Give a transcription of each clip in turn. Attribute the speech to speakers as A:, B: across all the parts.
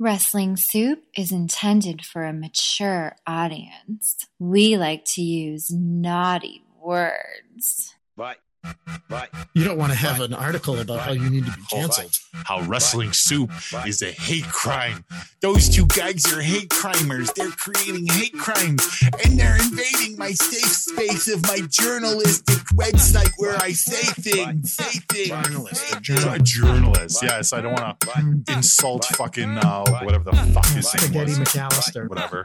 A: Wrestling Soup is intended for a mature audience. We like to use naughty words.
B: But, but
C: You don't want to have an article about how you need to be canceled.
D: how wrestling soup is a hate crime. Those two guys are hate crimers. They're creating hate crimes and they're invading my safe space of my journalistic website where I say things. Say things.
C: Journalist, a
D: A
C: journalist.
D: journalist. Yes, I don't want to insult fucking uh, whatever the fuck his name
C: Spaghetti
D: was.
C: McAllister.
D: Whatever.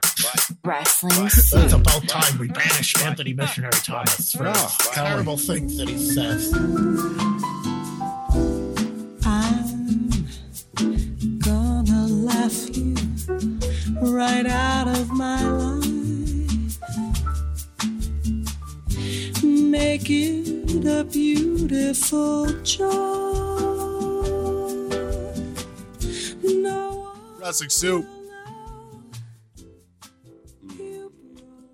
A: Wrestling Soup.
C: It's about time we banish Anthony Missionary Thomas for
D: Oh,
C: terrible things that he says.
E: I'm gonna laugh you right out of my life. Make it a beautiful joy. No one
D: Wrestling soup.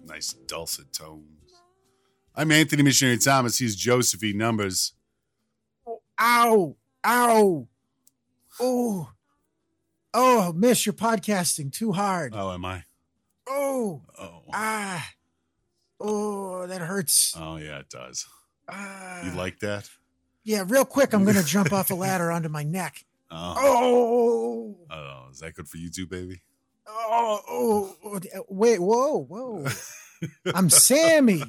D: Nice dulcet tones. I'm Anthony Missionary Thomas. He's Josephine Numbers.
C: Ow! Ow! Oh! Oh, miss, you're podcasting too hard.
D: Oh, am I?
C: Oh!
D: Oh.
C: Ah! Oh, that hurts.
D: Oh, yeah, it does.
C: Ah.
D: You like that?
C: Yeah, real quick, I'm going to jump off a ladder onto my neck.
D: Oh.
C: Oh!
D: Oh, is that good for you too, baby?
C: Oh, oh, oh, wait, whoa, whoa. I'm Sammy.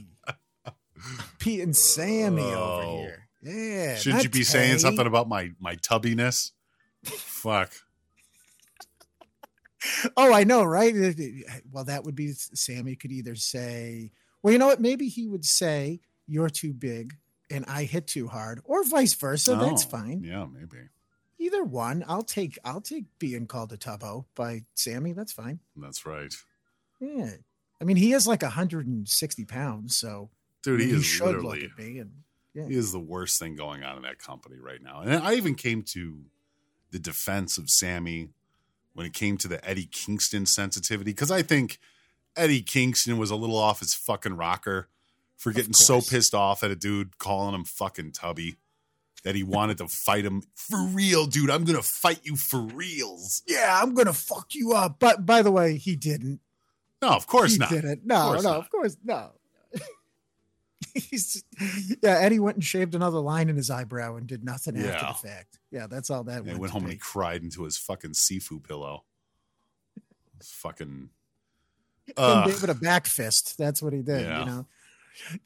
C: Pete and Sammy over
D: Oh.
C: here. Yeah.
D: Shouldn't you be saying something about my my tubbiness? Fuck.
C: Oh, I know, right? Well, that would be Sammy could either say, well, you know what? Maybe he would say, you're too big and I hit too hard, or vice versa. That's
D: Oh,
C: fine.
D: Yeah, maybe.
C: Either one. I'll take I'll take being called a tubbo by Sammy. That's fine.
D: That's right.
C: Yeah. I mean, he is like 160 pounds, so
D: Dude, he, is
C: should
D: literally
C: look at me and yeah.
D: he is the worst thing going on in that company right now. And I even came to the defense of Sammy when it came to the Eddie Kingston sensitivity because I think Eddie Kingston was a little off his fucking rocker for getting so pissed off at a dude calling him fucking tubby that he wanted to fight him for real, dude. I'm gonna fight you for reals.
C: yeah, I'm gonna fuck you up. But by the way, he didn't.
D: No, of course not.
C: he
D: not.
C: didn't. No,
D: course
C: no,
D: not.
C: of course no. He's yeah. Eddie went and shaved another line in his eyebrow and did nothing after the fact. Yeah, that's all that
D: he
C: went,
D: went home and he cried into his fucking Sifu pillow. It's fucking. Ugh.
C: gave it a back fist. That's what he did.
D: Yeah.
C: You know.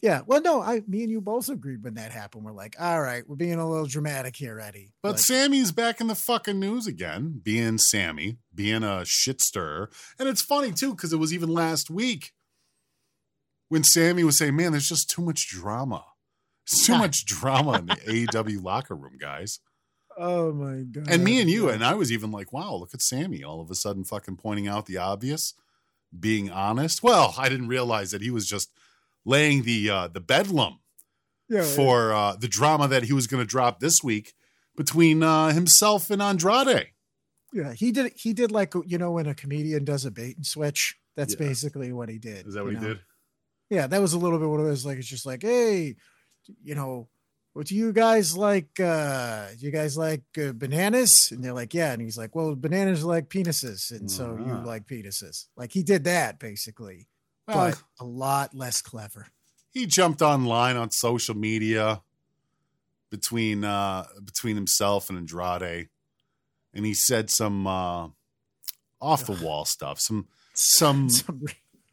C: Yeah. Well, no, I, me and you both agreed when that happened. We're like, all right, we're being a little dramatic here, Eddie.
D: But Sammy's back in the fucking news again, being Sammy, being a shit stirrer. And it's funny too, because it was even last week when Sammy was saying, Man, there's just too much drama. There's too much drama in the AEW locker room, guys.
C: oh my god.
D: And me and you, and I was even like, Wow, look at Sammy all of a sudden fucking pointing out the obvious, being honest. Well, I didn't realize that he was just laying the uh the bedlam
C: Yeah,
D: for uh the drama that he was gonna drop this week between uh himself and Andrade.
C: Yeah, he did. He did like you know when a comedian does a bait and switch. That's
D: Yeah.
C: basically what he did.
D: Is that what
C: you
D: he did?
C: Yeah, that was a little bit what it was like. It's just like, hey, you know, what do you guys like? uh do You guys like uh, bananas? And they're like, yeah. And he's like, well, bananas are like penises, and so you
D: Ah.
C: like penises. Like he did that basically,
D: Well,
C: but a lot less clever.
D: he jumped online on social media between uh between himself and Andrade and he said some uh, off the wall stuff. Some some
C: Some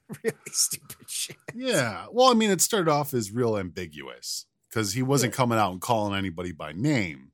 C: really stupid shit.
D: yeah. Well, I mean, it started off as real ambiguous because he wasn't coming out and calling anybody by name.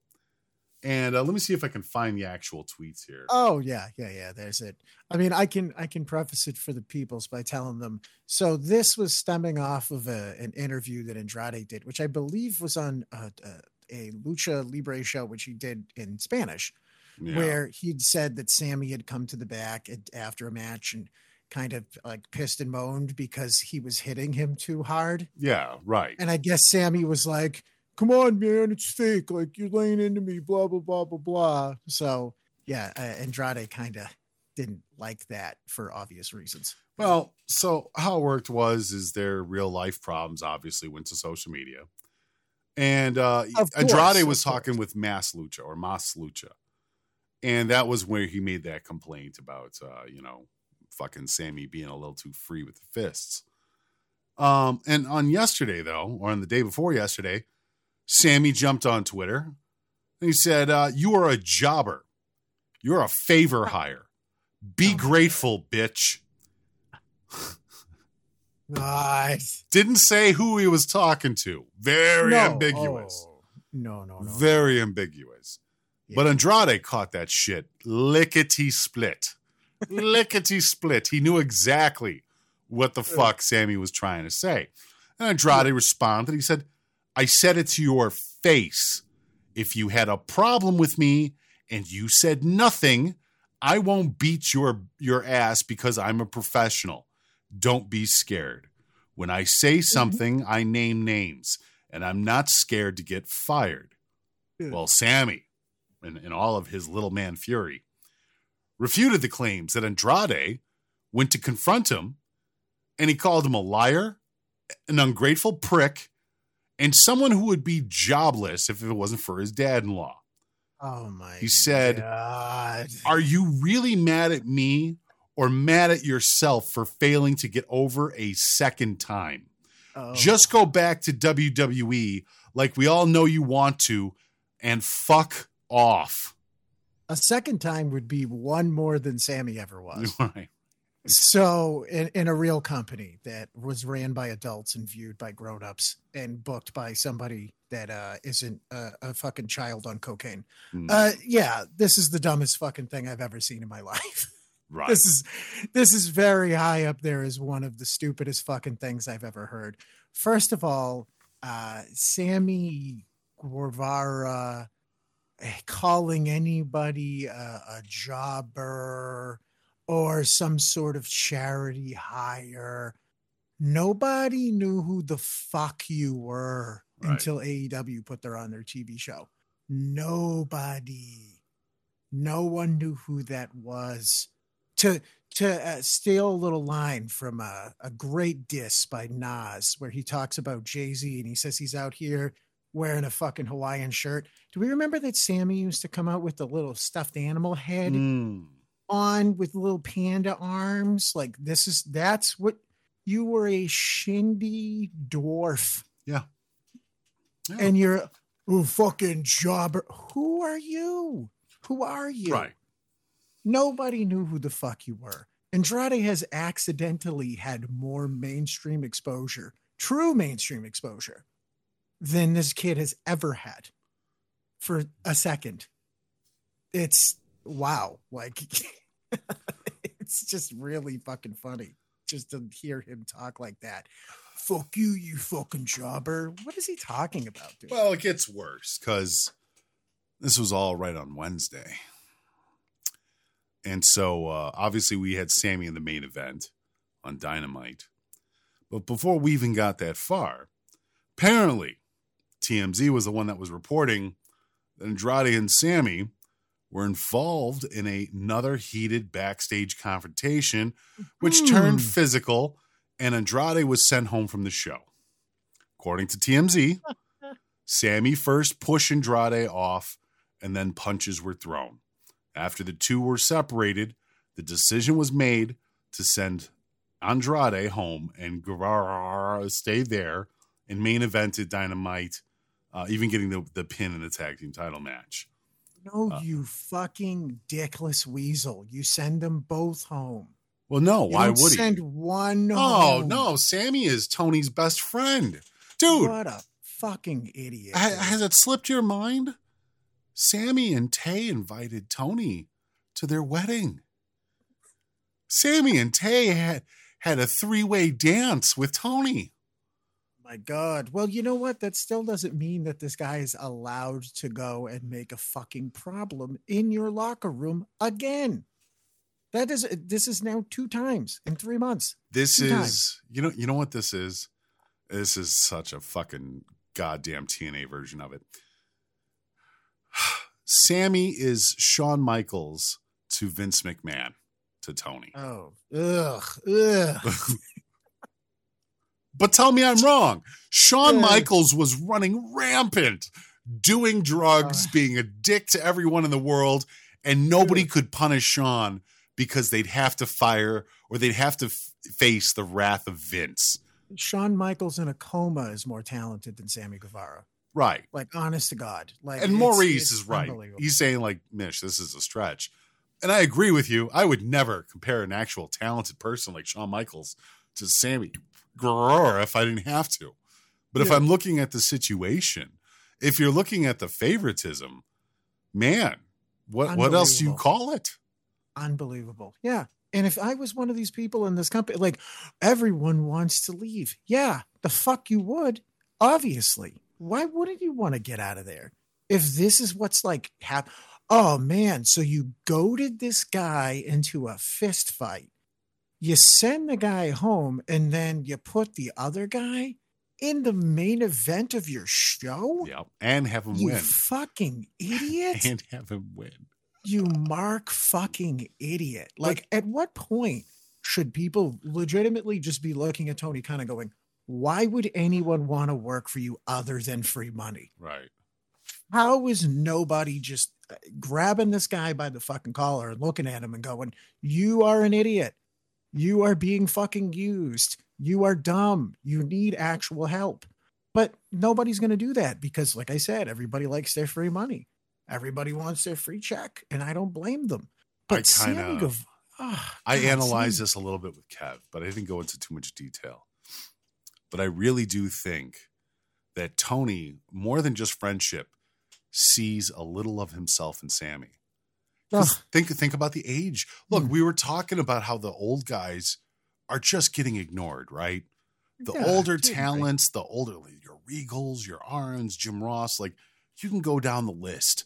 D: And uh, let me see if I can find the actual tweets here.
C: Oh yeah, yeah, yeah. There's it. I mean, I can I can preface it for the peoples by telling them. So this was stemming off of a, an interview that Andrade did, which I believe was on a, a, a Lucha Libre show, which he did in Spanish,
D: Yeah.
C: where he'd said that Sammy had come to the back after a match and kind of like pissed and moaned because he was hitting him too hard.
D: Yeah, right.
C: And I guess Sammy was like, "Come on, man, it's fake. Like you're laying into me, blah blah blah blah blah." So yeah, uh, Andrade kind of didn't like that for obvious reasons.
D: Well, so how it worked was is their real life problems obviously went to social media. And uh
C: course,
D: Andrade was talking with Mass Lucha or Mas Lucha. And that was where he made that complaint about uh, you know, fucking Sammy being a little too free with the fists. Um, and on yesterday though, or on the day before yesterday, Sammy jumped on Twitter and he said, uh, you are a jobber. You're a favor hire. Be grateful, bitch.
C: God,
D: Didn't say who he was talking to. Very
C: No.
D: ambiguous.
C: Oh, no, no, no.
D: Very ambiguous. But Andrade caught that shit lickety split. Lickety split. He knew exactly what the fuck Sammy was trying to say. And Andrade responded. He said, I said it to your face. If you had a problem with me and you said nothing, I won't beat your your ass because I'm a professional. Don't be scared. When I say mm-hmm. something, I name names, and I'm not scared to get fired. Well, Sammy, in, in all of his little man fury, refuted the claims that Andrade went to confront him and he called him a liar, an ungrateful prick, and someone who would be jobless if it wasn't for his dad in law.
C: Oh my.
D: He said,
C: God.
D: Are you really mad at me or mad at yourself for failing to get over a second time?
C: Oh.
D: Just go back to WWE like we all know you want to and fuck off.
C: A second time would be one more than Sammy ever was.
D: Right.
C: So, in, in a real company that was ran by adults and viewed by grown-ups and booked by somebody that uh, isn't a, a fucking child on cocaine,
D: Mm.
C: uh, yeah, this is the dumbest fucking thing I've ever seen in my life.
D: Right.
C: This is this is very high up there as one of the stupidest fucking things I've ever heard. First of all, uh, Sammy Guevara calling anybody a, a jobber or some sort of charity hire. Nobody knew who the fuck you were
D: Right.
C: until AEW put their on their TV show. Nobody, no one knew who that was. To to uh, steal a little line from a, a great diss by Nas, where he talks about Jay Z and he says he's out here wearing a fucking Hawaiian shirt. Do we remember that Sammy used to come out with the little stuffed animal head
D: Mm.
C: on with little panda arms? Like this is that's what you were a shindy dwarf.
D: Yeah. Yeah.
C: And you're oh fucking jobber. Who are you? Who are you?
D: Right.
C: Nobody knew who the fuck you were. Andrade has accidentally had more mainstream exposure, true mainstream exposure, than this kid has ever had for a second. It's wow. Like, it's just really fucking funny just to hear him talk like that. Fuck you, you fucking jobber. What is he talking about, dude?
D: Well, it gets worse because this was all right on Wednesday. And so uh, obviously we had Sammy in the main event on Dynamite. But before we even got that far, apparently TMZ was the one that was reporting that Andrade and Sammy were involved in a- another heated backstage confrontation, which turned
C: Hmm.
D: physical, and Andrade was sent home from the show. According to TMZ, Sammy first pushed Andrade off, and then punches were thrown. After the two were separated, the decision was made to send Andrade home, and Guevara stayed there and main evented Dynamite, uh, even getting the, the pin in the tag team title match.
C: No,
D: Uh,
C: you fucking dickless weasel. You send them both home.
D: Well, no,
C: You
D: why would he?
C: send one
D: Oh
C: home.
D: no, Sammy is Tony's best friend, dude.
C: What a fucking idiot.
D: ha- has it slipped your mind? Sammy and Tay invited Tony to their wedding. Sammy and Tay had had a three way dance with Tony.
C: My God. Well, you know what? That still doesn't mean that this guy is allowed to go and make a fucking problem in your locker room again. That is this is now two times in three months.
D: This
C: Two
D: is
C: times.
D: you know you know what this is. This is such a fucking goddamn TNA version of it. Sammy is Shawn Michaels to Vince McMahon to Tony.
C: Oh, ugh, ugh.
D: But tell me I'm wrong. Shawn Michaels was running rampant, doing drugs, being a dick to everyone in the world, and nobody could punish Shawn because they'd have to fire or they'd have to f- face the wrath of Vince.
C: Shawn Michaels in a coma is more talented than Sammy Guevara.
D: Right.
C: Like, honest to God. Like,
D: and Maurice
C: it's
D: is right. He's saying, like, Mish, this is a stretch. And I agree with you. I would never compare an actual talented person like Shawn Michaels to Sammy Guerrero if I didn't have to. But if I'm looking at the situation, if you're looking at the favoritism, man, what what else do you call it?
C: unbelievable. Yeah. And if I was one of these people in this company, like everyone wants to leave. Yeah, the fuck you would. Obviously. Why wouldn't you want to get out of there? If this is what's like hap- oh man, so you goaded this guy into a fist fight. You send the guy home and then you put the other guy in the main event of your show?
D: Yep. And have him
C: You
D: win.
C: fucking idiot
D: And have him win.
C: you mark fucking idiot. Like, at what point should people legitimately just be looking at Tony kind of going, why would anyone want to work for you other than free money?
D: Right.
C: How is nobody just uh, grabbing this guy by the fucking collar and looking at him and going, you are an idiot. You are being fucking used. You are dumb. You need actual help. But nobody's going to do that because, like I said, everybody likes their free money. Everybody wants their free check, and I don't blame them. But
D: I
C: Sammy Guevara, ah,
D: I analyzed this a little bit with Kev, but I didn't go into too much detail. But I really do think that Tony, more than just friendship, sees a little of himself in Sammy. Think think about the age. Look,
C: Hmm.
D: we were talking about how the old guys are just getting ignored, right? The
C: Yeah,
D: older talents, the older your Regals, your Arns, Jim Ross, like you can go down the list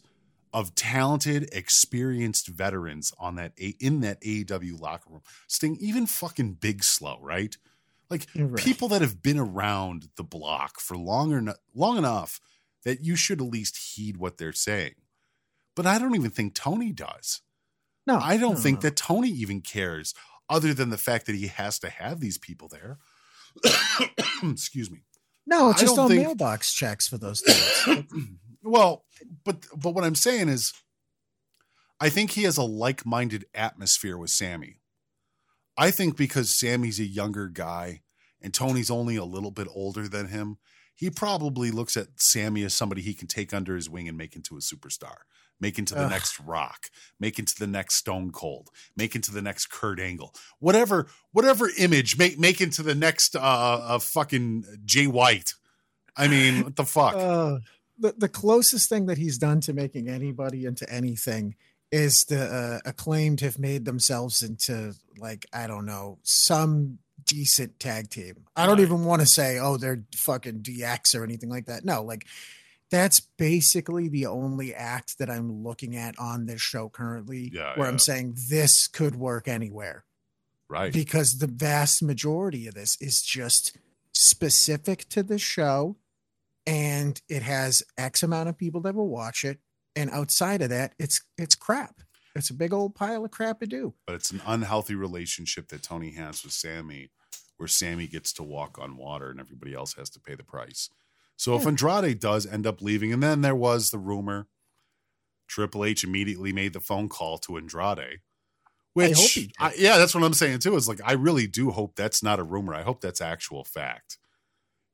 D: of talented, experienced veterans on that A- in that AEW locker room. Sting, even fucking Big Slow, right? Like
C: right.
D: people that have been around the block for longer long enough that you should at least heed what they're saying. But I don't even think Tony does.
C: No,
D: I don't
C: no,
D: think
C: no.
D: that Tony even cares, other than the fact that he has to have these people there. Excuse me.
C: No, it's just all
D: think-
C: mailbox checks for those things.
D: well, but but what I'm saying is, I think he has a like-minded atmosphere with Sammy. I think because Sammy's a younger guy and Tony's only a little bit older than him, he probably looks at Sammy as somebody he can take under his wing and make into a superstar, make into the
C: Ugh.
D: next Rock, make into the next Stone Cold, make into the next Kurt Angle, whatever whatever image, make make into the next uh, uh fucking Jay White. I mean, what the fuck?
C: Uh, the the closest thing that he's done to making anybody into anything is the uh, acclaimed have made themselves into like I don't know some decent tag team. I don't
D: Right.
C: even want to say oh they're fucking DX or anything like that. No, like that's basically the only act that I'm looking at on this show currently
D: Yeah,
C: where
D: yeah.
C: I'm saying this could work anywhere
D: right.
C: because the vast majority of this is just specific to the show and it has x amount of people that will watch it and outside of that it's it's crap it's a big old pile of crap to do
D: but it's an unhealthy relationship that Tony has with Sammy, where Sammy gets to walk on water and everybody else has to pay the price. So if Andrade does end up leaving, and then there was the rumor, Triple H immediately made the phone call to Andrade. Which,
C: hope.
D: I- yeah, that's what I'm saying too. Is like I really do hope that's not a rumor. I hope that's actual fact.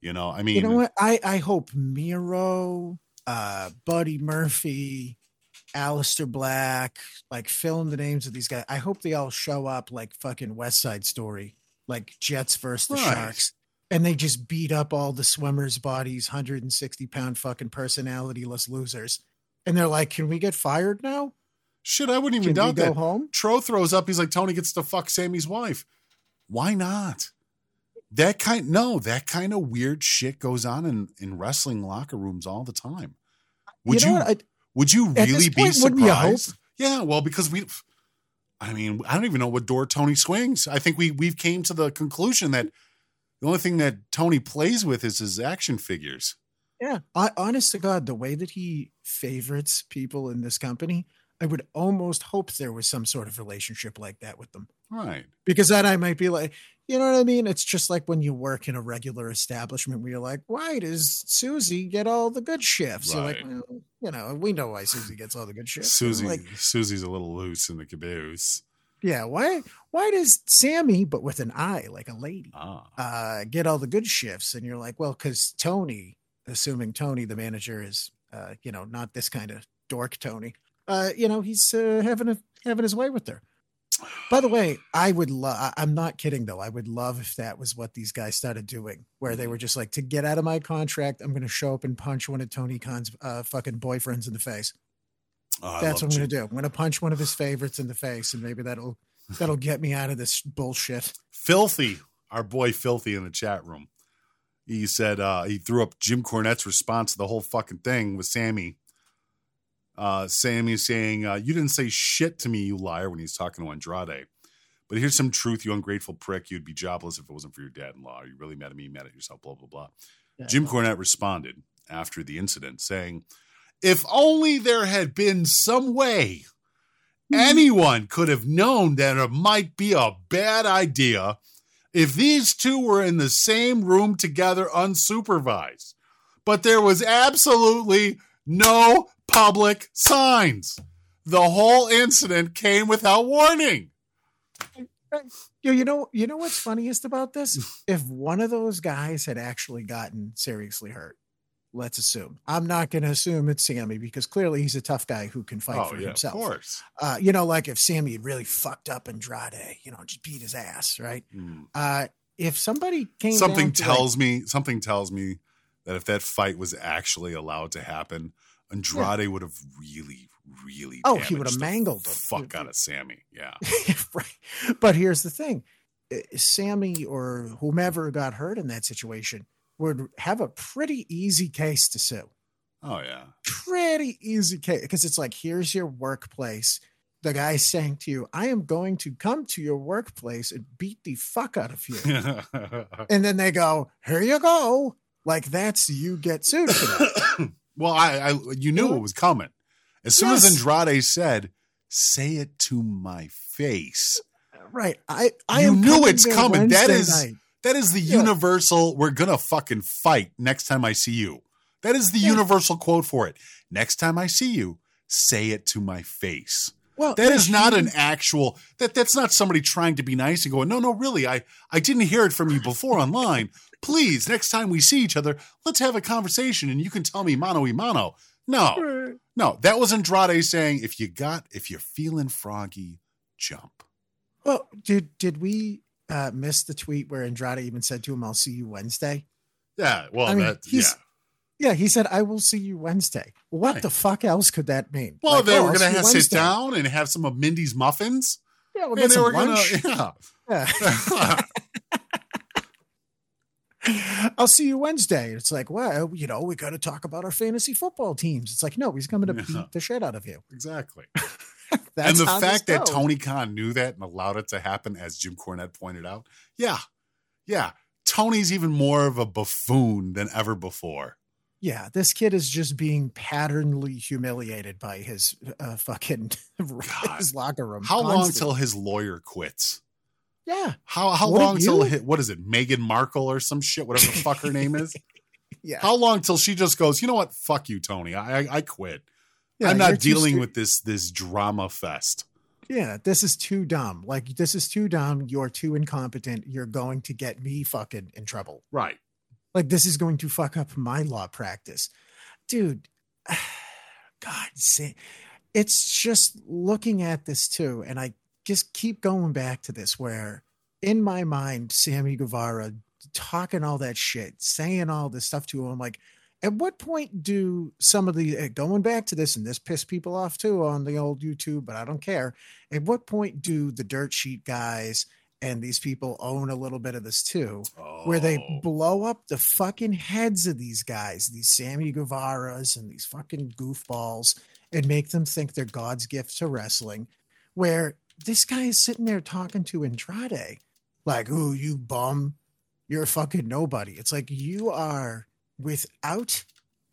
D: You know, I mean,
C: you know what i i hope miro uh buddy murphy Aleister Black, like fill in the names of these guys. I hope they all show up like fucking West Side Story, like Jets versus the
D: Right.
C: Sharks. And they just beat up all the swimmers' bodies, 160 pound fucking personalityless losers. And they're like, can we get fired now?
D: Shit, I wouldn't even
C: Can
D: doubt
C: go
D: that.
C: home?
D: Tro throws up. He's like, Tony gets to fuck Sammy's wife. Why not? That kind, no, that kind of weird shit goes on in, in wrestling locker rooms all the time. Would
C: You
D: you,
C: know what? I-
D: would you really be
C: point, you hope?
D: surprised? Yeah, well, because we, I mean, I don't even know what door Tony swings. I think we we've came to the conclusion that the only thing that Tony plays with is his action figures.
C: Yeah. I, honest to God, the way that he favorites people in this company, I would almost hope there was some sort of relationship like that with them.
D: Right.
C: Because then I might be like, you know what I mean? It's just like when you work in a regular establishment where you're like, why does Susie get all the good shifts? You're like, well, you know, we know why Susie gets all the good shifts.
D: Susie,
C: Like,
D: Susie's a little loose in the caboose.
C: Yeah, why why does Sammy, but with an I, like a lady,
D: Ah.
C: uh, get all the good shifts? And you're like, well, because Tony, assuming Tony, the manager, is uh, you know, not this kind of dork Tony. Uh, you know, he's uh, having a having his way with her. By the way, I would love. I'm not kidding though. I would love if that was what these guys started doing, where they were just like, to get out of my contract, I'm going to show up and punch one of Tony Khan's uh, fucking boyfriends in the face.
D: Oh,
C: That's what I'm going to do. I'm going to punch one of his favorites in the face, and maybe that'll that'll get me out of this bullshit.
D: Filthy, our boy Filthy in the chat room. He said uh, he threw up Jim Cornette's response to the whole fucking thing with Sammy. Uh, Sammy saying, uh, You didn't say shit to me, you liar, when he's talking to Andrade. But here's some truth, you ungrateful prick. You'd be jobless if it wasn't for your dad in law. Are you really mad at me? Mad at yourself? Blah, blah, blah.
C: Yeah.
D: Jim Cornette responded after the incident saying, If only there had been some way mm-hmm. anyone could have known that it might be a bad idea if these two were in the same room together unsupervised. But there was absolutely no public signs. The whole incident came without warning.
C: You, you know, you know what's funniest about this? if one of those guys had actually gotten seriously hurt, let's assume. I'm not going to assume it's Sammy because clearly he's a tough guy who can fight
D: oh,
C: for
D: yeah,
C: himself.
D: of course.
C: Uh, you know, like if Sammy had really fucked up Andrade, you know, just beat his ass, right?
D: Mm.
C: Uh, if somebody came,
D: Something
C: to, like,
D: tells me, something tells me that if that fight was actually allowed to happen, Andrade would have really, really
C: Oh, he would have
D: damaged the
C: mangled him.
D: fuck out of Sammy. Yeah.
C: right. But here's the thing Sammy or whomever got hurt in that situation would have a pretty easy case to sue.
D: Oh yeah.
C: Pretty easy case because it's like, here's your workplace. The guy's saying to you, I am going to come to your workplace and beat the fuck out of you. and then they go, Here you go. Like that's you get sued for that.
D: well, I, I you knew
C: Yeah.
D: it was coming. As soon as Andrade said, "Say it to my face,"
C: right. I, I
D: you knew it's coming. That
C: Wednesday
D: is
C: night.
D: That is the
C: Yeah.
D: universal. We're gonna fucking fight next time I see you. That is the
C: Yeah.
D: universal quote for it. Next time I see you, say it to my face.
C: Well,
D: That is not an actual that that's not somebody trying to be nice and going, no, no, really, I I didn't hear it from you before online. Please, next time we see each other, let's have a conversation and you can tell me mano y mano. No, no, that was Andrade saying, if you got if you're feeling froggy, jump.
C: Well, did did we uh, miss the tweet where Andrade even said to him, "I'll see you Wednesday"?
D: Yeah, well,
C: I mean,
D: that, yeah.
C: Yeah, he said, "I will see you Wednesday." What
D: Right.
C: the fuck else could that mean?
D: Well,
C: Like,
D: they
C: oh,
D: were gonna have, sit down and have some of Mindy's muffins.
C: Yeah, we'll
D: and
C: get
D: they
C: some
D: were
C: lunch.
D: gonna, yeah.
C: Yeah. I'll see you Wednesday. It's like, well, you know, we got to talk about our fantasy football teams. It's like, no, he's coming to
D: Yeah.
C: beat the shit out of you.
D: exactly.
C: That's
D: and the fact that. Tony Khan knew that and allowed it to happen, as Jim Cornette pointed out, yeah, yeah, Tony's even more of a buffoon than ever before.
C: yeah, this kid is just being patternly humiliated by his uh, fucking his locker room.
D: How long
C: constantly.
D: till his lawyer quits?
C: Yeah,
D: How how
C: Wouldn't
D: long till hit, what is it, Meghan Markle or some shit, whatever the fuck her name is?
C: yeah.
D: How long till she just goes, you know what, fuck you, Tony, I I, I quit.
C: Yeah,
D: I'm not dealing with this this drama fest.
C: Yeah, this is too dumb. Like this is too dumb. You're too incompetent. You're going to get me fucking in trouble.
D: Right.
C: Like this is going to fuck up my law practice, dude. God, say, it's just looking at this too, and I just keep going back to this where in my mind, Sammy Guevara talking all that shit, saying all this stuff to him, like, at what point do some of the uh, going back to this and this piss people off too on the old YouTube, but I don't care. At what point do the dirt sheet guys and these people own a little bit of this too, where they
D: Oh.
C: blow up the fucking heads of these guys, these Sammy Guevaras and these fucking goofballs, and make them think they're God's gift to wrestling? Where this guy is sitting there talking to Andrade, like, "Ooh, you bum, you're a fucking nobody." It's like you are without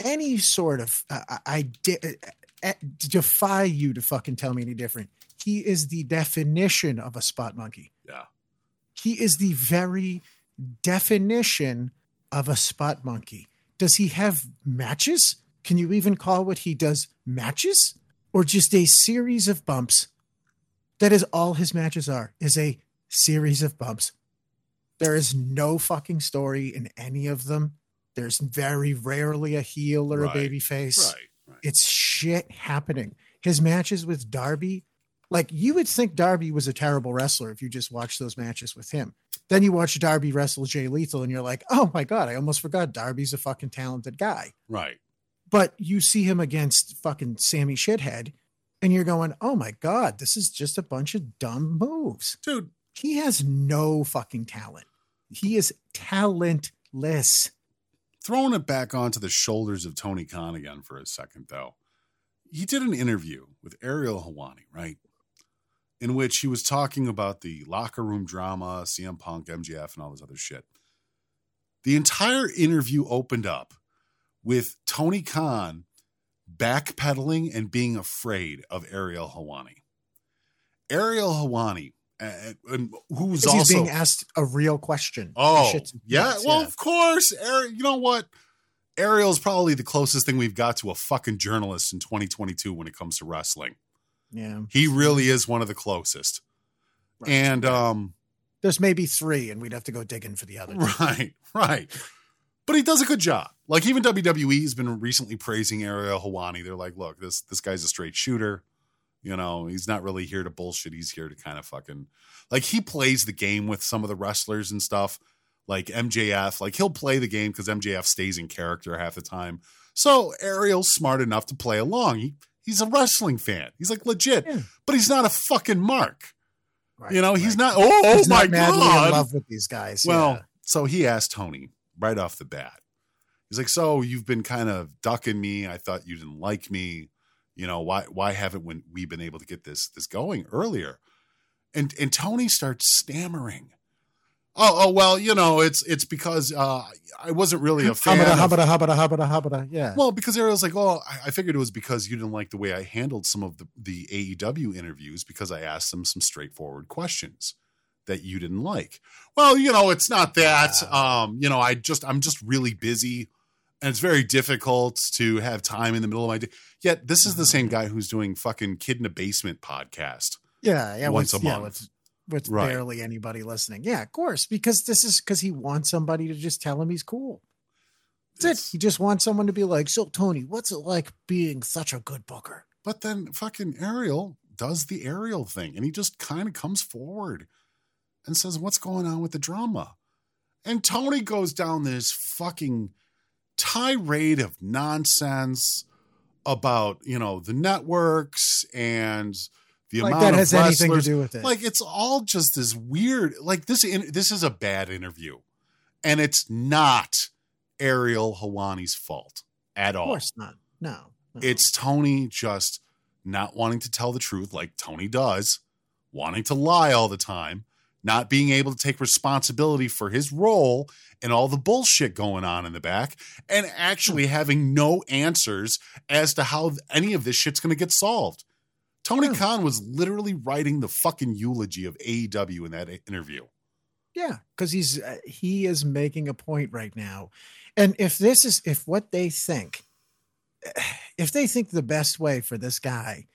C: any sort of uh, I, de- uh, defy you to fucking tell me any different. He is the definition of a spot monkey.
D: Yeah.
C: He is the very definition of a spot monkey. Does he have matches? Can you even call what he does matches? Or just a series of bumps? That is all his matches are, is a series of bumps. There is no fucking story in any of them. There's very rarely a heel or
D: Right.
C: a baby face.
D: Right. Right.
C: It's shit happening. His matches with Darby, like you would think Darby was a terrible wrestler if you just watched those matches with him. Then you watch Darby wrestle Jay Lethal and you're like, oh my God, I almost forgot Darby's a fucking talented guy.
D: Right.
C: But you see him against fucking Sammy Shithead and you're going, oh my God, this is just a bunch of dumb moves.
D: Dude,
C: He has no fucking talent. He is talentless.
D: Throwing it back onto the shoulders of Tony Khan again for a second, though. He did an interview with Ariel Helwani, right? In which he was talking about the locker room drama, CM Punk, MJF, and all this other shit. The entire interview opened up with Tony Khan backpedaling and being afraid of Ariel Helwani. Ariel Helwani, uh, and who's
C: he's
D: also
C: being asked a real question.
D: Oh,
C: and
D: yeah. Well, of course. Ari- you know what? Ariel's probably the closest thing we've got to a fucking journalist in 2022 when it comes to wrestling.
C: yeah.
D: He really is one of the closest.
C: Right.
D: And um
C: There's maybe three, and we'd have to go digging for the other.
D: right, right. But he does a good job. Like even WWE has been recently praising Ariel Helwani. They're like, look, this this guy's a straight shooter. You know, he's not really here to bullshit. He's here to kind of fucking like he plays the game with some of the wrestlers and stuff. Like MJF, like he'll play the game because MJF stays in character half the time. So Ariel's smart enough to play along. He he's a wrestling fan. He's like legit,
C: Yeah.
D: but he's not a fucking mark.
C: Right,
D: you know, he's
C: right.
D: not. Oh, oh
C: He's
D: my god!
C: in love with these guys.
D: Well,
C: yeah.
D: so he asked Tony right off the bat. He's like, "So you've been kind of ducking me. I thought you didn't like me. You know why? Why haven't when we been able to get this this going earlier?" And and Tony starts stammering. Oh, oh well, you know, it's it's because uh, I wasn't really a fan.
C: Habada, habada, habada, habada, habada. Yeah.
D: well, because Ariel's like, oh, I, I figured it was because you didn't like the way I handled some of the, the AEW interviews because I asked them some straightforward questions that you didn't like. Well, you know, it's not that. Um, you know, I just I'm just really busy and it's very difficult to have time in the middle of my day. Yet this is the mm-hmm. same guy who's doing fucking Kid in a Basement podcast.
C: yeah. Yeah.
D: once
C: with,
D: a
C: yeah,
D: month.
C: with, with
D: Right.
C: barely anybody listening. Yeah, of course. Because this is because he wants somebody to just tell him he's cool. That's
D: It's-
C: it. He just wants someone to be like, so Tony, what's it like being such a good booker?
D: But then fucking Ariel does the Ariel thing and he just kind of comes forward and says, What's going on with the drama? And Tony goes down this fucking tirade of nonsense about, you know, the networks and the
C: Like
D: amount
C: that
D: of
C: has anything to do with it.
D: Like it's all just this weird like this in, this is a bad interview. And it's not Ariel Helwani's fault at all.
C: of course not. No. no.
D: It's Tony just not wanting to tell the truth like Tony does, wanting to lie all the time, not being able to take responsibility for his role and all the bullshit going on in the back, and actually having no answers as to how any of this shit's going to get solved. Tony
C: Yeah.
D: Khan was literally writing the fucking eulogy of AEW in that interview.
C: Yeah, because he's uh, he is making a point right now, and if this is if what they think, if they think the best way for this guy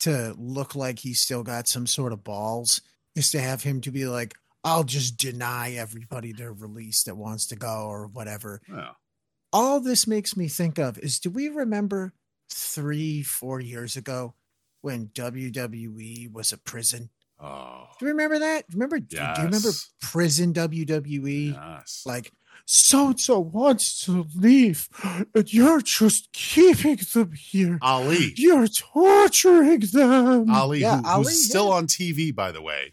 C: to look like he's still got some sort of balls is to have him to be like, I'll just deny everybody their release that wants to go or whatever.
D: Yeah.
C: All this makes me think of is, do we remember three four years ago when WWE was a prison?
D: Oh,
C: Do you remember that? Remember? Yes. Do you remember prison WWE?
D: yes.
C: Like so and so wants to leave, and you're just keeping them here.
D: Ali.
C: You're torturing them.
D: Ali,
C: Yeah,
D: who,
C: Ali,
D: who's still on TV, by the way,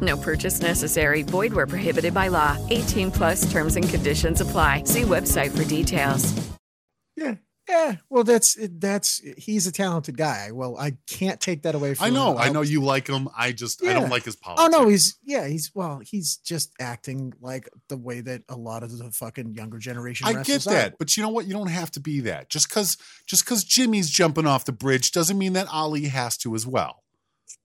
F: No purchase necessary. Void where prohibited by law. 18 plus terms and conditions apply. See website for details.
C: Yeah, yeah. Well, that's that's he's a talented guy. Well, I can't take that away from
D: I know,
C: him.
D: I know you like him. I just, I don't like his
C: policy.
D: Oh
C: no, he's yeah, he's well, he's just acting like the way that a lot of the fucking younger generation.
D: I get that,
C: are.
D: but you know what? You don't have to be that. Just because, just because Jimmy's jumping off the bridge doesn't mean that Ali has to as well.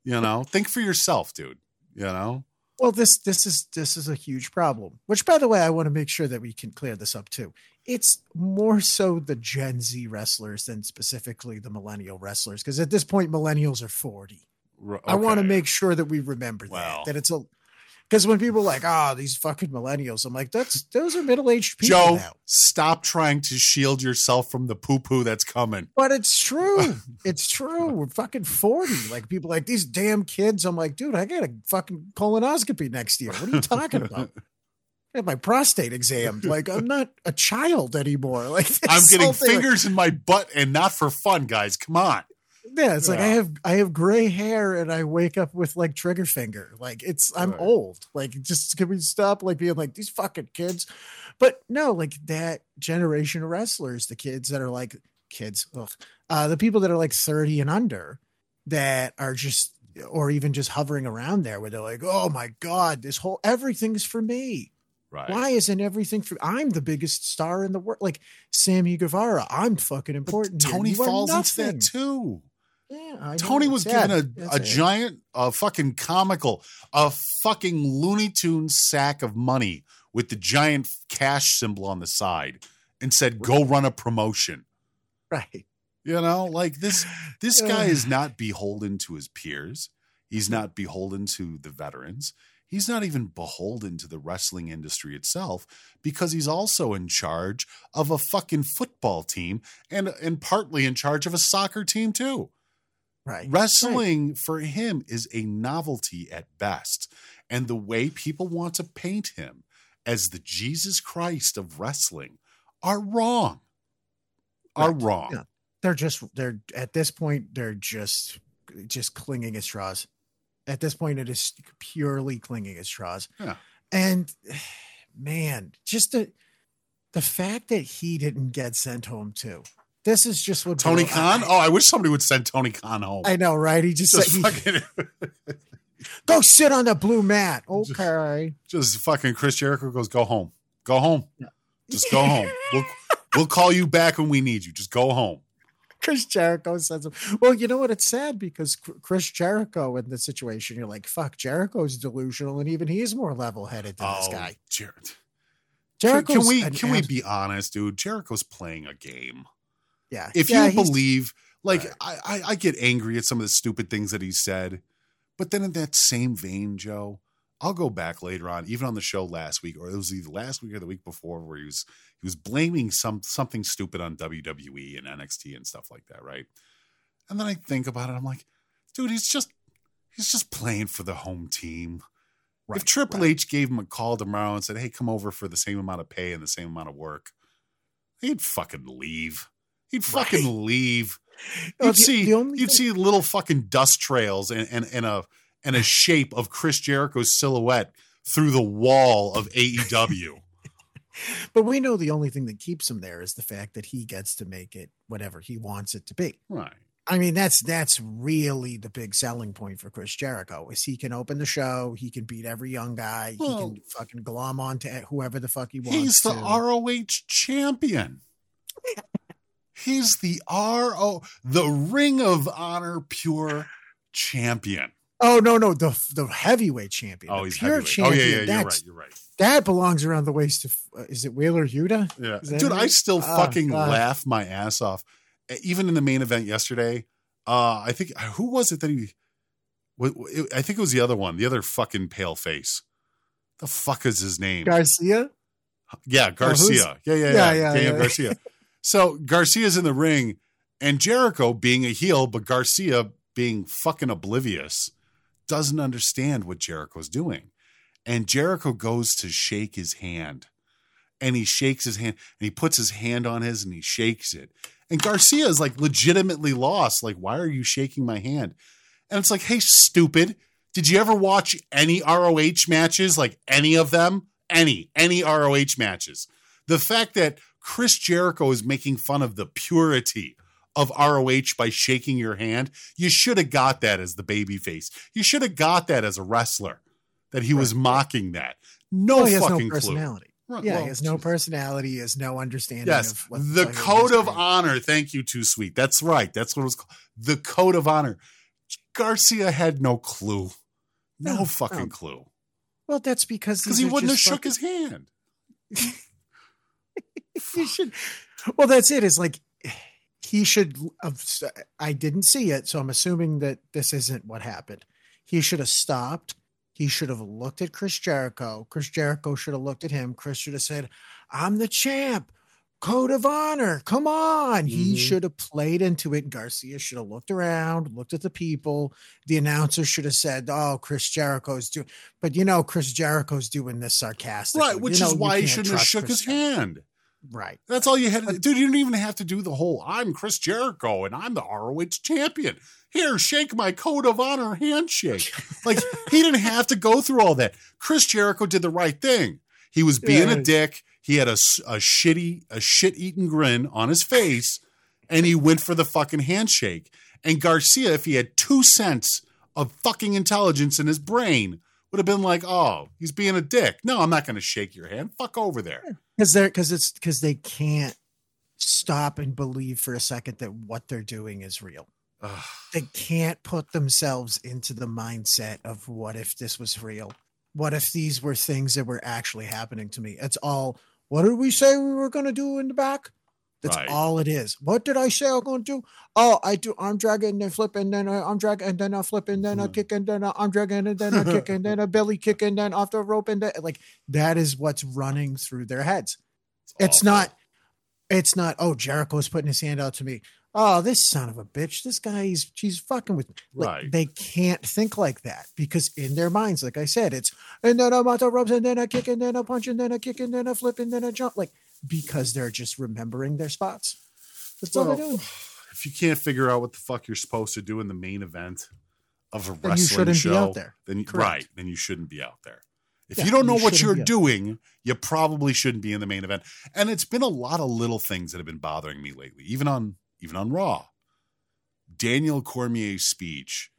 D: You know, think for yourself, dude. You know,
C: Well, this this is this is a huge problem. Which, by the way, I want to make sure that we can clear this up too. It's more so the Gen Z wrestlers than specifically the millennial wrestlers, because at this point, millennials are forty. I want to make sure that we remember
D: Well.
C: that that it's a because when people are like, oh, these fucking millennials, I'm like, that's those are middle aged people
D: Joe,
C: now.
D: stop trying to shield yourself from the poo poo that's coming.
C: But it's true. it's true. We're fucking 40. Like people like these damn kids. I'm like, dude, I got a fucking colonoscopy next year. What are you talking about? I have my prostate examined. Like I'm not a child anymore. Like
D: I'm getting
C: thing, like-
D: fingers in my butt and not for fun, guys. Come on.
C: Yeah, it's like I have I have gray hair and I wake up with like trigger finger. Like it's I'm
D: Right.
C: old. Like just can we stop like being like these fucking kids? But no, like that generation of wrestlers, the kids that are like kids, ugh, uh, the people that are like 30 and under that are just or even just hovering around there where they're like, oh my God, this whole everything's for me.
D: Right.
C: Why isn't everything for I'm the biggest star in the world? Like Sammy Guevara, I'm fucking important. here.
D: Tony falls into that too.
C: Yeah,
D: Tony was given a,
C: That's
D: a
C: it.
D: giant, a fucking comical, a fucking Looney Tune sack of money with the giant cash symbol on the side and said, go run a promotion.
C: right.
D: You know, like this, this guy is not beholden to his peers. He's not beholden to the veterans. He's not even beholden to the wrestling industry itself because he's also in charge of a fucking football team and and partly in charge of a soccer team too.
C: Right.
D: Wrestling for him is a novelty at best. And the way people want to paint him as the Jesus Christ of wrestling are wrong. Are
C: Right.
D: wrong.
C: Yeah. They're just they're at this point they're just just clinging at straws. At this point, it is purely clinging at straws.
D: Yeah.
C: And man, just the the fact that he didn't get sent home too. This is just what
D: Tony Khan?
C: I,
D: Oh, I wish somebody would send Tony Khan home.
C: I know, right? He just,
D: just
C: said,
D: fucking
C: go sit on the blue mat. Okay.
D: just fucking Chris Jericho goes, go home. Go home. Just go home. We'll we'll call you back when we need you. Just go home.
C: Chris Jericho says, "Well, you know what? It's sad because Chris Jericho in the situation, you're like, fuck, Jericho's delusional, and even he's more level-headed than this oh, guy.
D: Jer- can,
C: Jericho's
D: can we
C: an
D: can we be honest, dude? Jericho's playing a game.
C: Yeah.
D: If
C: Yeah,
D: you believe, like, I, I, I get angry at some of the stupid things that he said, but then in that same vein, Joe, I'll go back later on, even on the show last week, or it was either last week or the week before, where he was he was blaming some something stupid on WWE and NXT and stuff like that, right? And then I think about it, I'm like, dude, he's just he's just playing for the home team. if Triple H gave him a call tomorrow and said, "Hey, come over for the same amount of pay and the same amount of work," he'd fucking leave. He'd fucking leave.
C: Oh,
D: You'd
C: the-
D: see
C: the
D: you'd
C: thing-
D: see little fucking dust trails and, and, and a and a shape of Chris Jericho's silhouette through the wall of AEW.
C: But we know the only thing that keeps him there is the fact that he gets to make it whatever he wants it to be.
D: right.
C: I mean, that's that's really the big selling point for Chris Jericho is he can open the show, he can beat every young guy,
D: Well-
C: he can fucking glom on to whoever the fuck he wants.
D: He's the
C: to.
D: ROH champion. He's the RO the Ring of Honor pure champion.
C: Oh no, no, the the heavyweight champion.
D: Oh, he's
C: pure
D: heavyweight.
C: champion.
D: Oh yeah, yeah, you're right. You're right.
C: That belongs around the waist of uh, is it Wheeler Yuta?
D: Yeah, dude? I still
C: Oh,
D: fucking
C: God.
D: laugh my ass off. Even in the main event yesterday, uh, I think who was it that he? I think it was the other one, the other fucking pale face. The fuck is his name?
C: Garcia.
D: Yeah,
C: Oh,
D: Garcia. yeah, yeah,
C: Yeah,
D: yeah,
C: yeah,
D: Daniel
C: yeah.
D: Garcia. So Garcia's in the ring, and Jericho, being a heel, but Garcia being fucking oblivious, doesn't understand what Jericho's doing. And Jericho goes to shake his hand, and he shakes his hand, and he puts his hand on his, and he shakes it. And Garcia is like legitimately lost. Like, why are you shaking my hand? And it's like, hey, stupid. Did you ever watch any ROH matches? Like any of them? Any, any ROH matches. The fact that Chris Jericho is making fun of the purity of ROH by shaking your hand, you should have got that as the babyface. You should have got that as a wrestler, that he was mocking that. No
C: Well,
D: fucking
C: no personality.
D: clue. Right,
C: Yeah,
D: well,
C: he has no personality. He has no understanding
D: Yes,
C: of what
D: the code of honor. Thank you, Too Sweet. That's right. That's what it was called. The code of honor. Garcia had no clue. No,
C: No,
D: fucking
C: no.
D: clue.
C: Well, that's because
D: Because he wouldn't have
C: just
D: shook
C: fucking-
D: his hand.
C: you should. Well, that's it. it. Is like he should have. I didn't see it, so I'm assuming that this isn't what happened. He should have stopped. He should have looked at Chris Jericho. Chris Jericho should have looked at him. Chris should have said, "I'm the champ." Code of honor. Come on. He
D: Mhm.
C: should have played into it. Garcia should have looked around, looked at the people. The announcer should have said, Oh, Chris Jericho's doing, but you know, Chris Jericho's doing this sarcastically.
D: Right, which
C: You
D: is why he shouldn't have shook
C: Chris
D: his hand.
C: Right.
D: That's all you had to do. Dude, you didn't even have to do the whole I'm Chris Jericho and I'm the ROH champion. Here, shake my code of honor handshake. like, he didn't have to go through all that. Chris Jericho did the right thing. He was being
C: Yeah.
D: a dick. He had a, a shitty, a shit eating grin on his face, and he went for the fucking handshake. And Garcia, if he had two cents of fucking intelligence in his brain, would have been like, oh, he's being a dick. No, I'm not going to shake your hand. Fuck over there.
C: Because they're because it's because they can't stop and believe for a second that what they're doing is real.
D: Ugh.
C: they can't put themselves into the mindset of what if this was real? What if these were things that were actually happening to me? It's all what did we say we were going to do in the back that's
D: Right.
C: all it is what did i say i'm going to do oh i do arm drag and then flip and then I arm drag and then i flip and then i
D: Hmm.
C: kick and then I arm drag and then i kick and then a belly kick and then off the rope and then like that is what's running through their heads it's
D: awful.
C: not it's not oh jericho's putting his hand out to me oh this son of a bitch this guy he's she's fucking with me like,
D: Right.
C: they can't think like that because in their minds like i said it's and then i'm out the ropes and then i kick and then i punch and then i kick and then i flip and then i jump like because they're just remembering their spots that's all they're doing
D: if you can't figure out what the fuck you're supposed to do in the main event of a
C: Then you
D: wrestling
C: shouldn't be
D: show,
C: out there.
D: then
C: Correct.
D: right, then you shouldn't be out there. If
C: Yeah,
D: you don't know
C: you
D: what you're doing, you probably shouldn't be in the main event. And it's been a lot of little things that have been bothering me lately, even on even on Raw. Daniel Cormier's speech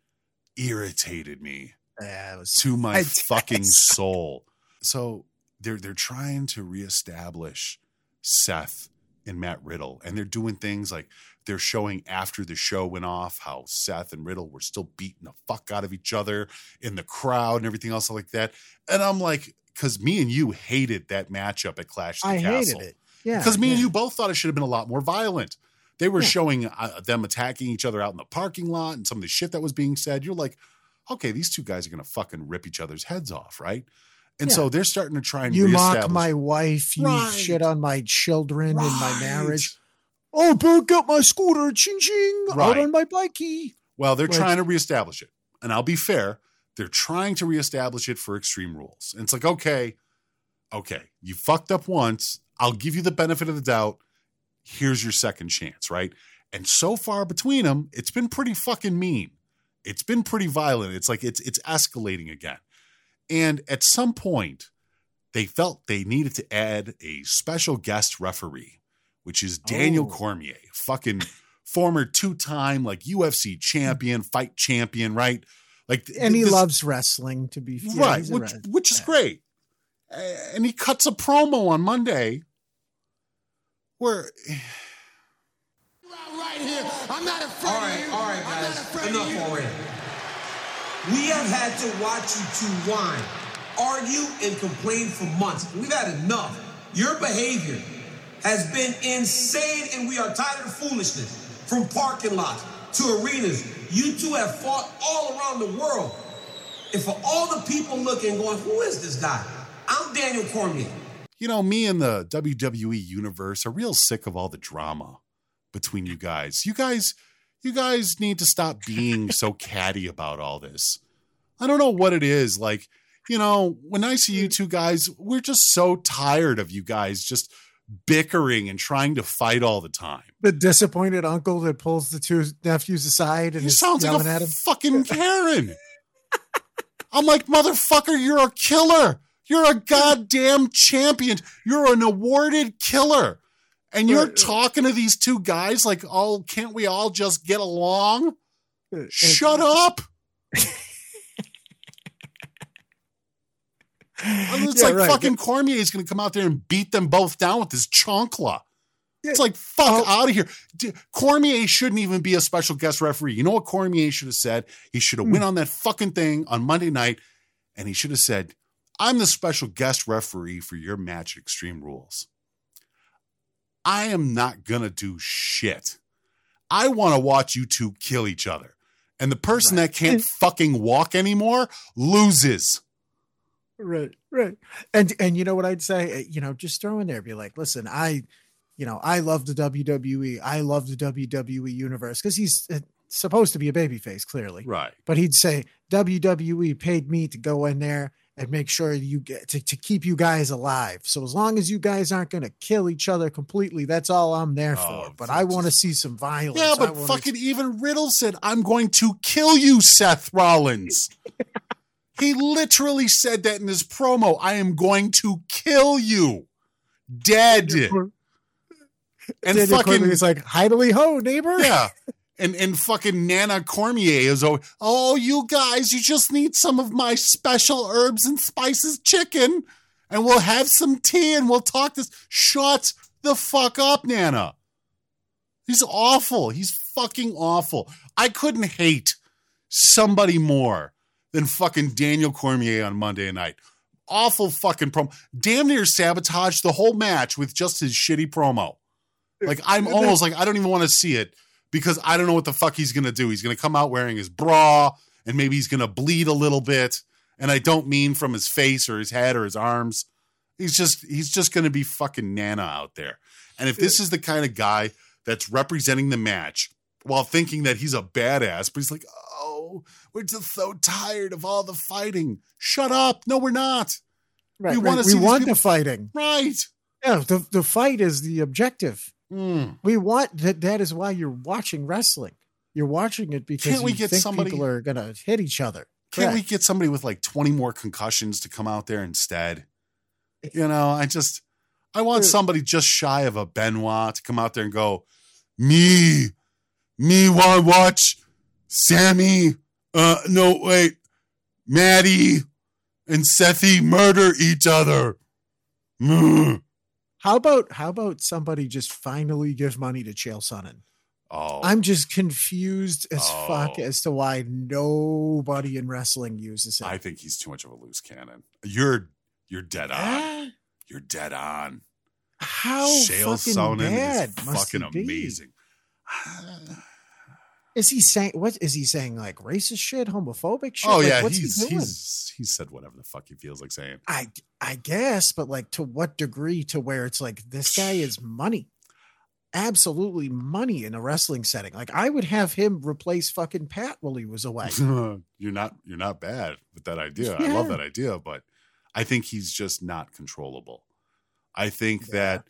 D: irritated me
C: Yeah, was
D: to my
C: I-
D: fucking soul. So they're they're trying to reestablish Seth and Matt Riddle, and they're doing things like they're showing after the show went off how Seth and Riddle were still beating the fuck out of each other in the crowd and everything else like that. And I'm like, because me and you hated that matchup at Clash. At the
C: i
D: Castle.
C: hated it yeah
D: Because me and you both thought it should have been a lot more violent. They were
C: Yeah.
D: showing uh, them attacking each other out in the parking lot and some of the shit that was being said. You're like, okay, these two guys are going to fucking rip each other's heads off, right? And
C: Yeah.
D: so they're starting to try and
C: You mock my wife. You
D: Right.
C: shit on my children and my marriage. Oh, back up my scooter, ching ching, out
D: Right.
C: on my bikey.
D: Well, they're
C: Like-
D: trying to reestablish it. And I'll be fair, they're trying to reestablish it for Extreme Rules. And it's like, okay, okay, you fucked up once. I'll give you the benefit of the doubt. Here's your second chance, right? And so far between them, it's been pretty fucking mean. It's been pretty violent. It's like it's it's escalating again. And at some point, they felt they needed to add a special guest referee, which is Daniel
C: Oh.
D: Cormier, fucking former two-time like UFC champion, fight champion, right? Like
C: And he
D: this-
C: loves wrestling, to be yeah,
D: right,
C: he's a
D: which which is great. And he cuts a promo on Monday where
G: Right here. I'm not afraid
H: All right, all right, guys. Enough already. We have had to watch you two whine, argue, and complain for months. We've had enough. Your behavior has been insane, and we are tired of foolishness. From parking lots to arenas, you two have fought all around the world. And for all the people looking, going, who is this guy? I'm Daniel Cormier.
D: you know, me and the WWE universe are real sick of all the drama between you guys. You guys, you guys need to stop being so catty about all this. I don't know what it is. Like, you know, when I see you two guys, we're just so tired of you guys just bickering and trying to fight all the time.
C: the disappointed uncle that pulls the two nephews aside and
D: He sounds like
C: yelling
D: a
C: at him.
D: fucking Karen. I'm like, motherfucker, you're a killer. You're a goddamn champion. You're an awarded killer. And you're talking to these two guys like, oh, can't we all just get along? Shut up. It's
C: Yeah,
D: like
C: right.
D: fucking Cormier is going to come out there and beat them both down with his chancla. It's like fuck
C: Oh.
D: out of here. Cormier shouldn't even be a special guest referee. You know what Cormier should have said? He should have
C: Hmm.
D: went on that fucking thing on Monday night, and he should have said, "I'm the special guest referee for your match at Extreme Rules. I am not gonna do shit. I want to watch you two kill each other, and the person that can't fucking walk anymore loses."
C: Right, right. And and you know what I'd say? Uh, You know, just throw in there, be like, listen, I, you know, I love the WWE. I love the WWE universe because he's uh, supposed to be a babyface, clearly.
D: Right.
C: But he'd say WWE paid me to go in there and make sure you get to, to keep you guys alive. So as long as you guys aren't going to kill each other completely, that's all I'm there
D: Oh,
C: for. But I want to see some violence.
D: Yeah, but fucking even Riddle said, I'm going to kill you, Seth Rollins. he literally said that in his promo. I am going to kill you. Dead. And
C: Daniel
D: fucking
C: is like, "Hidely ho, neighbor."
D: Yeah. And and fucking Nana Cormier is oh, oh, you guys, you just need some of my special herbs and spices chicken, and we'll have some tea and we'll talk this. Shut the fuck up, Nana. He's awful. He's fucking awful. I couldn't hate somebody more than fucking Daniel Cormier on Monday night. Awful fucking promo. Damn near sabotaged the whole match with just his shitty promo. Like I'm almost like I don't even want to see it because I don't know what the fuck he's gonna do. He's gonna come out wearing his bra and maybe he's gonna bleed a little bit. And I don't mean from his face or his head or his arms. He's just he's just gonna be fucking Nana out there. And if this is the kind of guy that's representing the match while thinking that he's a badass, but he's like, oh, we're just so tired of all the fighting. Shut up. No, we're not.
C: Right,
D: we
C: right.
D: want to
C: we
D: see
C: want
D: these
C: the
D: people-
C: fighting.
D: Right.
C: Yeah, the, the fight is the objective.
D: Mm.
C: We want that. That is why you're watching wrestling. You're watching it because
D: Can't we
C: you
D: get
C: think
D: somebody-
C: people are gonna hit each other.
D: Can't we get somebody with like 20 more concussions to come out there instead? You know, I just I want somebody just shy of a Benoit to come out there and go, me, me want watch Sammy, uh, no, wait, Maddie and Sethi murder each other. Mm.
C: How about how about somebody just finally give money to Chael Sonnen?
D: Oh,
C: I'm just confused as fuck
D: Oh.
C: as to why nobody in wrestling uses it.
D: I think he's too much of a loose cannon. You're you're dead on.
C: Ah,
D: You're dead on.
C: how
D: Chael
C: fucking
D: Sonnen
C: bad
D: is fucking amazing.
C: Is he saying what is he saying like racist shit, homophobic shit?
D: oh
C: Like,
D: yeah,
C: what's
D: he's
C: he
D: he's he's said whatever the fuck he feels like saying.
C: I I guess, but like to what degree to where it's like this guy is money. Absolutely money in a wrestling setting. Like I would have him replace fucking Pat while he was away.
D: you're not you're not bad with that idea. I love that idea, but I think he's just not controllable. I think that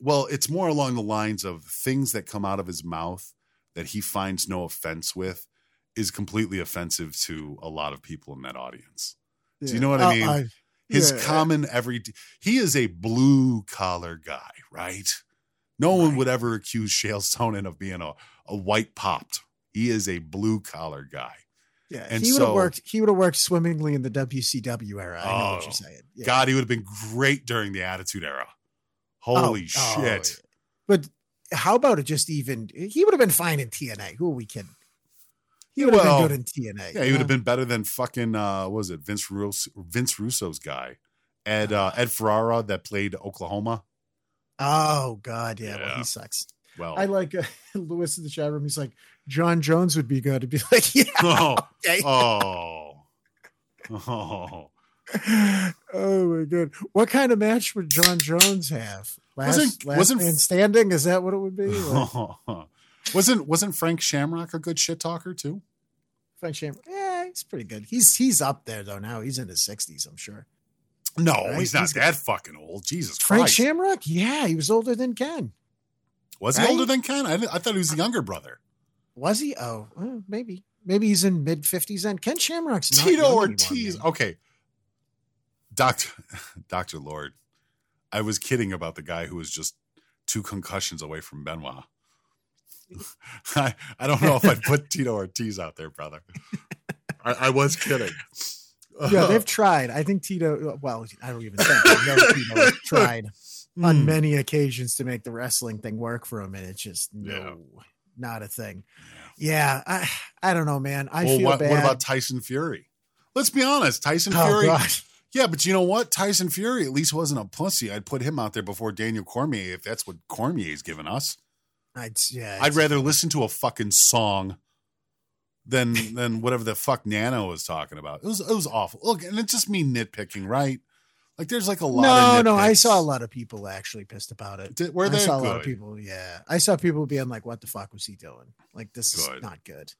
D: well, it's more along the lines of things that come out of his mouth that he finds no offense with is completely offensive to a lot of people in that audience. Do you know what I mean?
C: I-
D: His
C: yeah.
D: common every he is a blue collar guy, right? No one would ever accuse Chael Sonnen of being a, a white popped. He is a blue collar guy.
C: Yeah,
D: And
C: he would have
D: so-
C: worked. He would have worked swimmingly in the WCW era. I know what
D: Oh,
C: you're saying. Yeah.
D: God, he would have been great during the Attitude Era. Oh, Holy
C: Oh, oh,
D: shit.
C: But how about it? Just even he would have been fine in TNA. Who are we kidding? He would have
D: Well,
C: been good in TNA.
D: Yeah, he would have been better than fucking uh what was it Vince Russo, Vince Russo's guy. Ed uh, Ed Ferrara that played Oklahoma.
C: Oh God, yeah. Well, he sucks.
D: Well,
C: I like uh, Lewis in the chat room. He's like, Jon Jones would be good. To be like, yeah,
D: oh,
C: okay.
D: oh, oh.
C: oh my god, what kind of match would Jon Jones have? Last,
D: Wasn't-
C: last
D: wasn't-
C: man standing? Is that what it would be?
D: Wasn't wasn't Frank Shamrock a good shit talker too?
C: Frank Shamrock. Yeah, he's pretty good. He's he's up there though. Now he's in his sixties. I'm sure.
D: No,
C: Right?
D: he's not
C: He's-
D: that fucking old. Jesus Christ.
C: Frank
D: Christ.
C: Shamrock. Yeah, he was older than Ken.
D: was he older than Ken? I, I thought he was the younger brother.
C: Was he? Oh, well, maybe. Maybe he's in mid fifties. And Ken Shamrock's not
D: Tito Ortiz.
C: Anymore,
D: okay. Doctor Dr. Lord. I was kidding about the guy who was just two concussions away from Benoit. I, I don't know if I'd put Tito Ortiz out there, brother. I, I was kidding.
C: yeah, they've tried. I think Tito. Well, I don't even think. I know Tito has tried on
D: Hmm.
C: many occasions to make the wrestling thing work for him, and it's just no,
D: Yeah.
C: not a thing. Yeah, I, I don't know, man. I
D: well,
C: feel
D: what,
C: bad.
D: what about Tyson Fury? Let's be honest. Tyson
C: Oh,
D: Fury.
C: God.
D: Yeah, but you know what? Tyson Fury at least wasn't a pussy. I'd put him out there before Daniel Cormier if that's what Cormier's given us.
C: I'd, yeah,
D: I'd rather listen to a fucking song than than whatever the fuck Nano was talking about. It was it was awful. Look, and it's just me nitpicking, right? Like there's like a lot.
C: No,
D: of
C: no, I saw a lot of people actually pissed about it.
D: Did- were
C: I
D: they
C: saw a lot of people. Yeah, I saw people being like, "What the fuck was he doing? Like, this
D: Good.
C: is not good."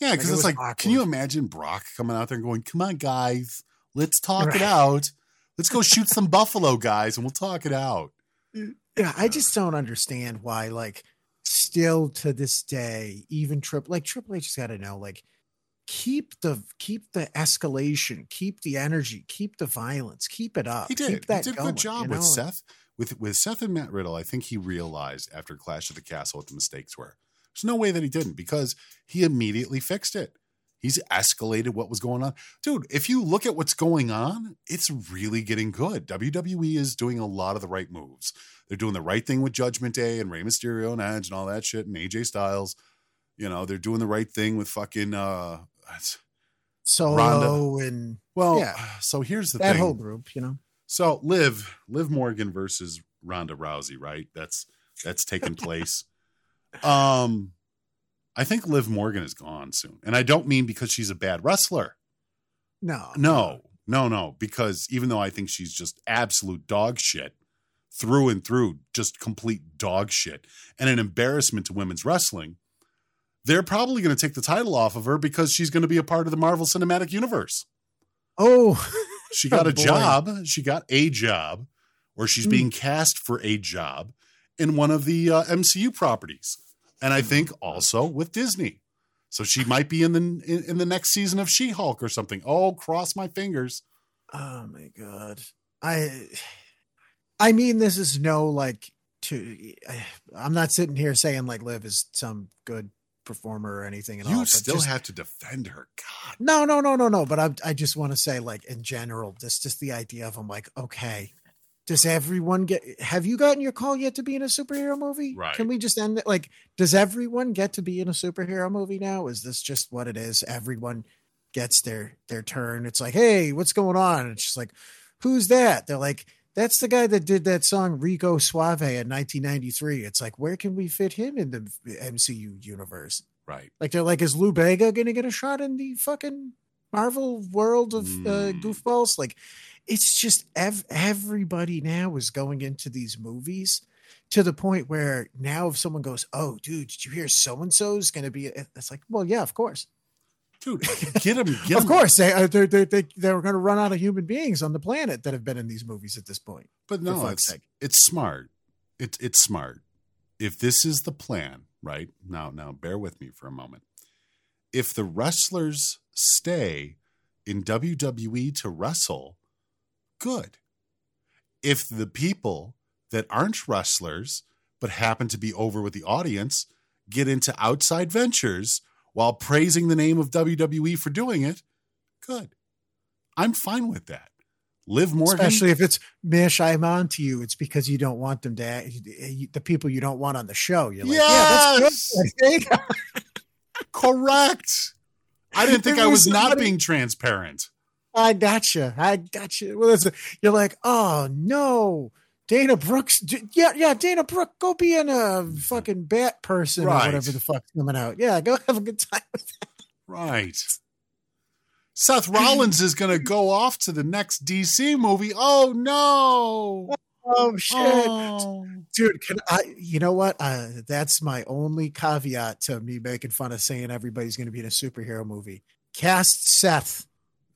D: Yeah,
C: Like,
D: because
C: it
D: it's like, can you imagine Brock coming out there and going, "Come on, guys, let's talk it out. Let's go shoot some buffalo guys, and we'll talk it out."
C: Yeah, I just don't understand why, like, still to this day, even Triple like Triple H has got to know, like, keep the keep the escalation, keep the energy, keep the violence, keep it up.
D: He did.
C: Keep that
D: he did a good job
C: you
D: with? Seth. With with Seth and Matt Riddle, I think he realized after Clash of the Castle what the mistakes were. There's no way that he didn't because he immediately fixed it. He's escalated what was going on. Dude, if you look at what's going on, it's really getting good. WWE is doing a lot of the right moves. They're doing the right thing with Judgment Day and Rey Mysterio and Edge and all that shit and AJ Styles. You know, they're doing the right thing with fucking uh
C: Solo
D: Ronda.
C: and
D: well,
C: yeah,
D: so here's the
C: that
D: thing.
C: whole group, you know.
D: So Liv, Liv Morgan versus Ronda Rousey, right? That's that's taking place. um I think Liv Morgan is gone soon. And I don't mean because she's a bad wrestler.
C: No,
D: No, no, no. Because even though I think she's just absolute dog shit, through and through, just complete dog shit, and an embarrassment to women's wrestling, they're probably going to take the title off of her because she's going to be a part of the Marvel Cinematic Universe.
C: Oh,
D: She got a
C: boy.
D: job. She got a job, or she's
C: Hmm.
D: being cast for a job in one of the uh, MCU properties, and I think also with Disney. So she might be in the in, in the next season of She Hulk or something. Oh, cross my fingers.
C: Oh my god. I I mean this is no like to I'm not sitting here saying like Liv is some good performer or anything at all.
D: You still
C: just-
D: have to defend her. God,
C: No, no, no, no, no, but I I just want to say like in general this just the idea of I'm like okay does everyone get have you gotten your call yet to be in a superhero movie?
D: Right.
C: Can we just end it like does everyone get to be in a superhero movie now? Is this just what it is? Everyone gets their their turn. It's like, "Hey, what's going on?" It's just like, "Who's that?" They're like, That's the guy that did that song Rico Suave in 1993. It's like, where can we fit him in the MCU universe?
D: Right.
C: Like they're like, is Lou Bega going to get a shot in the fucking Marvel world of uh, goofballs? Like, it's just ev- everybody now is going into these movies to the point where now if someone goes, "Oh, dude, did you hear so and so's going to be?" It's like, well, yeah, of course,
D: dude, get them. Get
C: of course, they uh, they they they they're going to run out of human beings on the planet that have been in these movies at this point.
D: But no, it's
C: sake.
D: it's smart. It's it's smart. If this is the plan, right now, now bear with me for a moment. If the wrestlers stay in WWE to wrestle, good. If the people that aren't wrestlers but happen to be over with the audience get into outside ventures while praising the name of WWE for doing it, good. I'm fine with that. Live more,
C: especially if it's Mish. I'm on to you. It's because you don't want them to eh, eh, the people you don't want on the show. You're like, yeah, that's good. There you go.
D: Correct. I didn't think I
C: was
D: not being transparent.
C: I gotcha. I gotcha. Well, it's you're like, oh no, Dana Brooks. Yeah, yeah, Dana Brooke, go be in a fucking bat person
D: Right.
C: or whatever the fuck's coming out. Yeah, go have a good time. with that.
D: Right. Seth Rollins is going to go off to the next DC movie. Oh no.
C: Oh shit,
D: Oh.
C: dude. Can I? You know what? Uh, that's my only caveat to me making fun of saying everybody's going to be in a superhero movie. Cast Seth.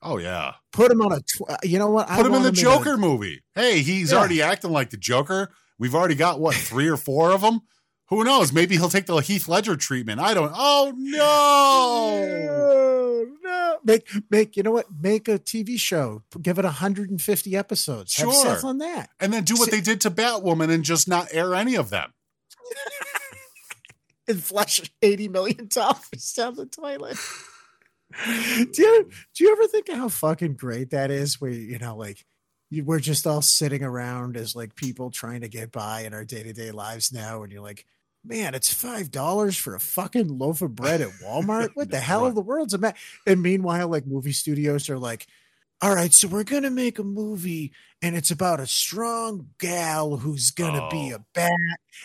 D: Oh yeah.
C: Put him on a. Tw- uh, you know what? I
D: Put him in the
C: a-
D: Joker movie. Hey, he's
C: Yeah.
D: already acting like the Joker. We've already got what three or four of them. Who knows? Maybe he'll take the Heath Ledger treatment. I don't. Oh no!
C: No. Make make you know what? Make a TV show. Give it 150 episodes. Have
D: Sure.
C: Seth on that.
D: And then do what they did to Batwoman and just not air any of them.
C: And flush 80 million dollars down the toilet. do you do you ever think of how fucking great that is? Where you know, like you, we're just all sitting around as like people trying to get by in our day to day lives now, and you're like, man, it's five dollars for a fucking loaf of bread at Walmart. What the hell? The world's a mess. And meanwhile, like movie studios are like, all right, so we're gonna make a movie, and it's about a strong gal who's gonna be oh. a bat.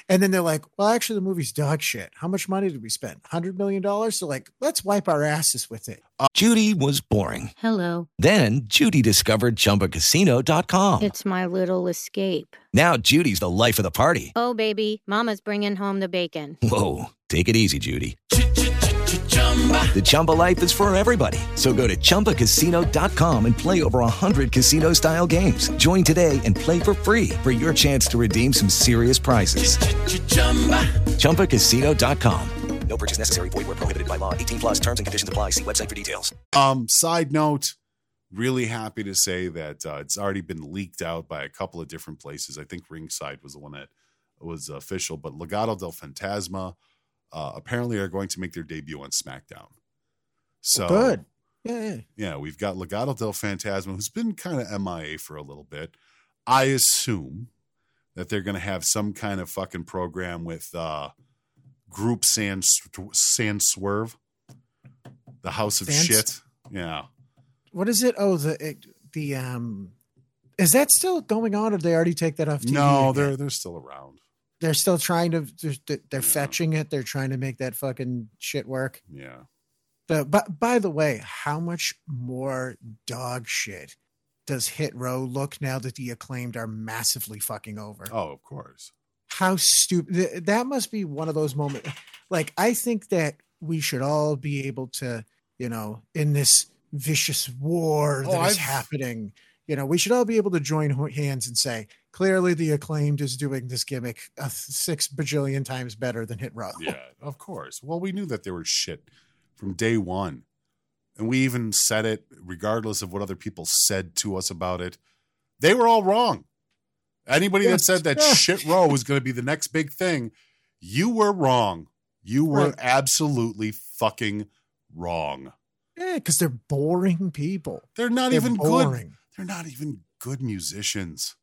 C: And then they're like, well, actually, the movie's dog shit. How much money did we spend? Hundred million dollars. So like, let's wipe our asses with it.
G: Uh, Judy was boring.
I: Hello.
G: Then Judy discovered ChumbaCasino.com.
I: It's my little escape.
G: Now Judy's the life of the party.
I: Oh, baby, Mama's bringing home the bacon.
G: Whoa, take it easy, Judy. The Chumba life is for everybody. So go to ChumbaCasino.com and play over 100 casino style games. Join today and play for free for your chance to redeem some serious prizes. ChumbaCasino.com.
J: No purchase necessary. Void where prohibited by law. 18 plus terms and conditions apply. See website for details.
D: Um, side note, really happy to say that uh, it's already been leaked out by a couple of different places. I think Ringside was the one that was official, but Legado del Fantasma uh, apparently are going to make their debut on SmackDown. So
C: Good. Yeah, yeah.
D: yeah, we've got Legado del Fantasma, who's been kind of MIA for a little bit. I assume that they're going to have some kind of fucking program with uh, Group Sand Sand Swerve, the House of
C: Sans-
D: Shit. Yeah,
C: What is it? Oh, the it, the um, is that still going on? Or did they already take that off? TV
D: no,
C: again?
D: they're they're still around.
C: They're still trying to they're, they're fetching it. They're trying to make that fucking shit work.
D: Yeah,
C: But but by the way, how much more dog shit does Hit Row look now that the acclaimed are massively fucking over?
D: Oh, of course.
C: How stupid that must be one of those moments. Like I think that we should all be able to, you know, in this vicious war oh, that is
D: Oh, I've-
C: happening, you know, we should all be able to join hands and say, clearly the acclaimed is doing this gimmick six bajillion times better than Hit Row.
D: Yeah, of course. Well, we knew that they were shit from day one. And we even said it, regardless of what other people said to us about it. They were all wrong. Anybody
C: Yes.
D: that said that
C: Yeah.
D: shit row was going to be the next big thing, you were wrong. You were
C: Right.
D: absolutely fucking wrong.
C: Yeah, because they're boring people.
D: They're not
C: They're
D: even good. They're not even good musicians.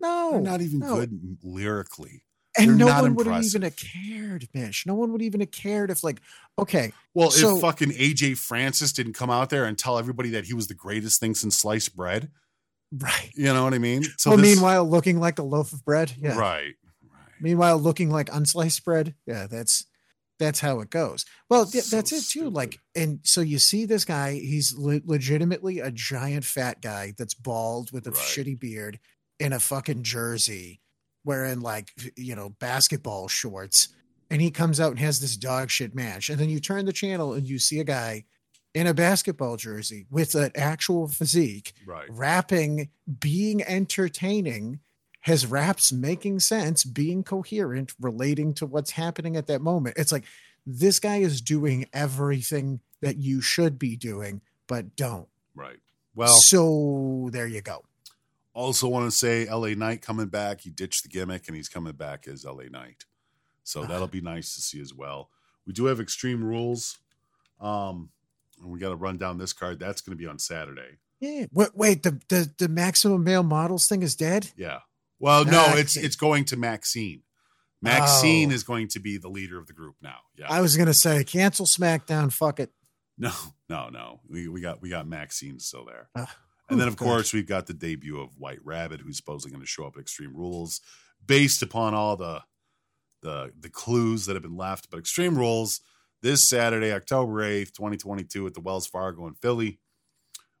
C: No,
D: They're not even
C: no.
D: good lyrically.
C: And
D: They're
C: no one would have even have cared, Mish. No one would even have cared if, like, okay,
D: Well,
C: so
D: if fucking AJ Francis didn't come out there and tell everybody that he was the greatest thing since sliced bread,
C: Right.
D: You know what I mean?
C: So
D: this-
C: meanwhile, looking like a loaf of bread. Yeah.
D: right.
C: Meanwhile, looking like unsliced bread. Yeah, that's that's how it goes. Well, th- that's it too. Like, and so you see this guy. He's le- legitimately a giant fat guy that's bald with a shitty beard in a fucking jersey, wearing like you know basketball shorts, and he comes out and has this dog shit match. And then you turn the channel and you see a guy in a basketball jersey with an actual physique,
D: Right.
C: rapping, being entertaining, his raps making sense, being coherent, relating to what's happening at that moment. It's like this guy is doing everything that you should be doing, but don't.
D: Right. Well,
C: so there you go.
D: Also, want to say LA Knight coming back. He ditched the gimmick and he's coming back as LA Knight. So that'll be nice to see as well. We do have Extreme Rules. Um, and we got to run down this card. That's going to be on Saturday.
C: Yeah. Wait, wait the, the the maximum male models thing is dead.
D: Yeah. Well, no, it's it's going to Maxine. Maxine
C: Oh.
D: is going to be the leader of the group now. Yeah.
C: I was gonna say cancel SmackDown. Fuck it.
D: No, no, no. We we got we got Maxine still there.
C: Ah,
D: and then of course we've got the debut of White Rabbit, who's supposedly going to show up at Extreme Rules, based upon all the the the clues that have been left. But Extreme Rules this Saturday, October eighth, twenty twenty two, at the Wells Fargo in Philly.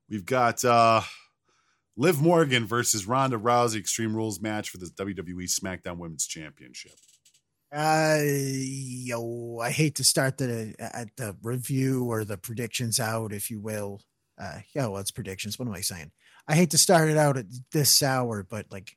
D: We've got uh Liv Morgan versus Ronda Rousey Extreme Rules match for the WWE SmackDown Women's Championship.
C: Uh, yo, I hate to start the at the review or the predictions out, if you will. Uh, yeah, well, it's predictions. What am I saying? I hate to start it out at this hour, but like,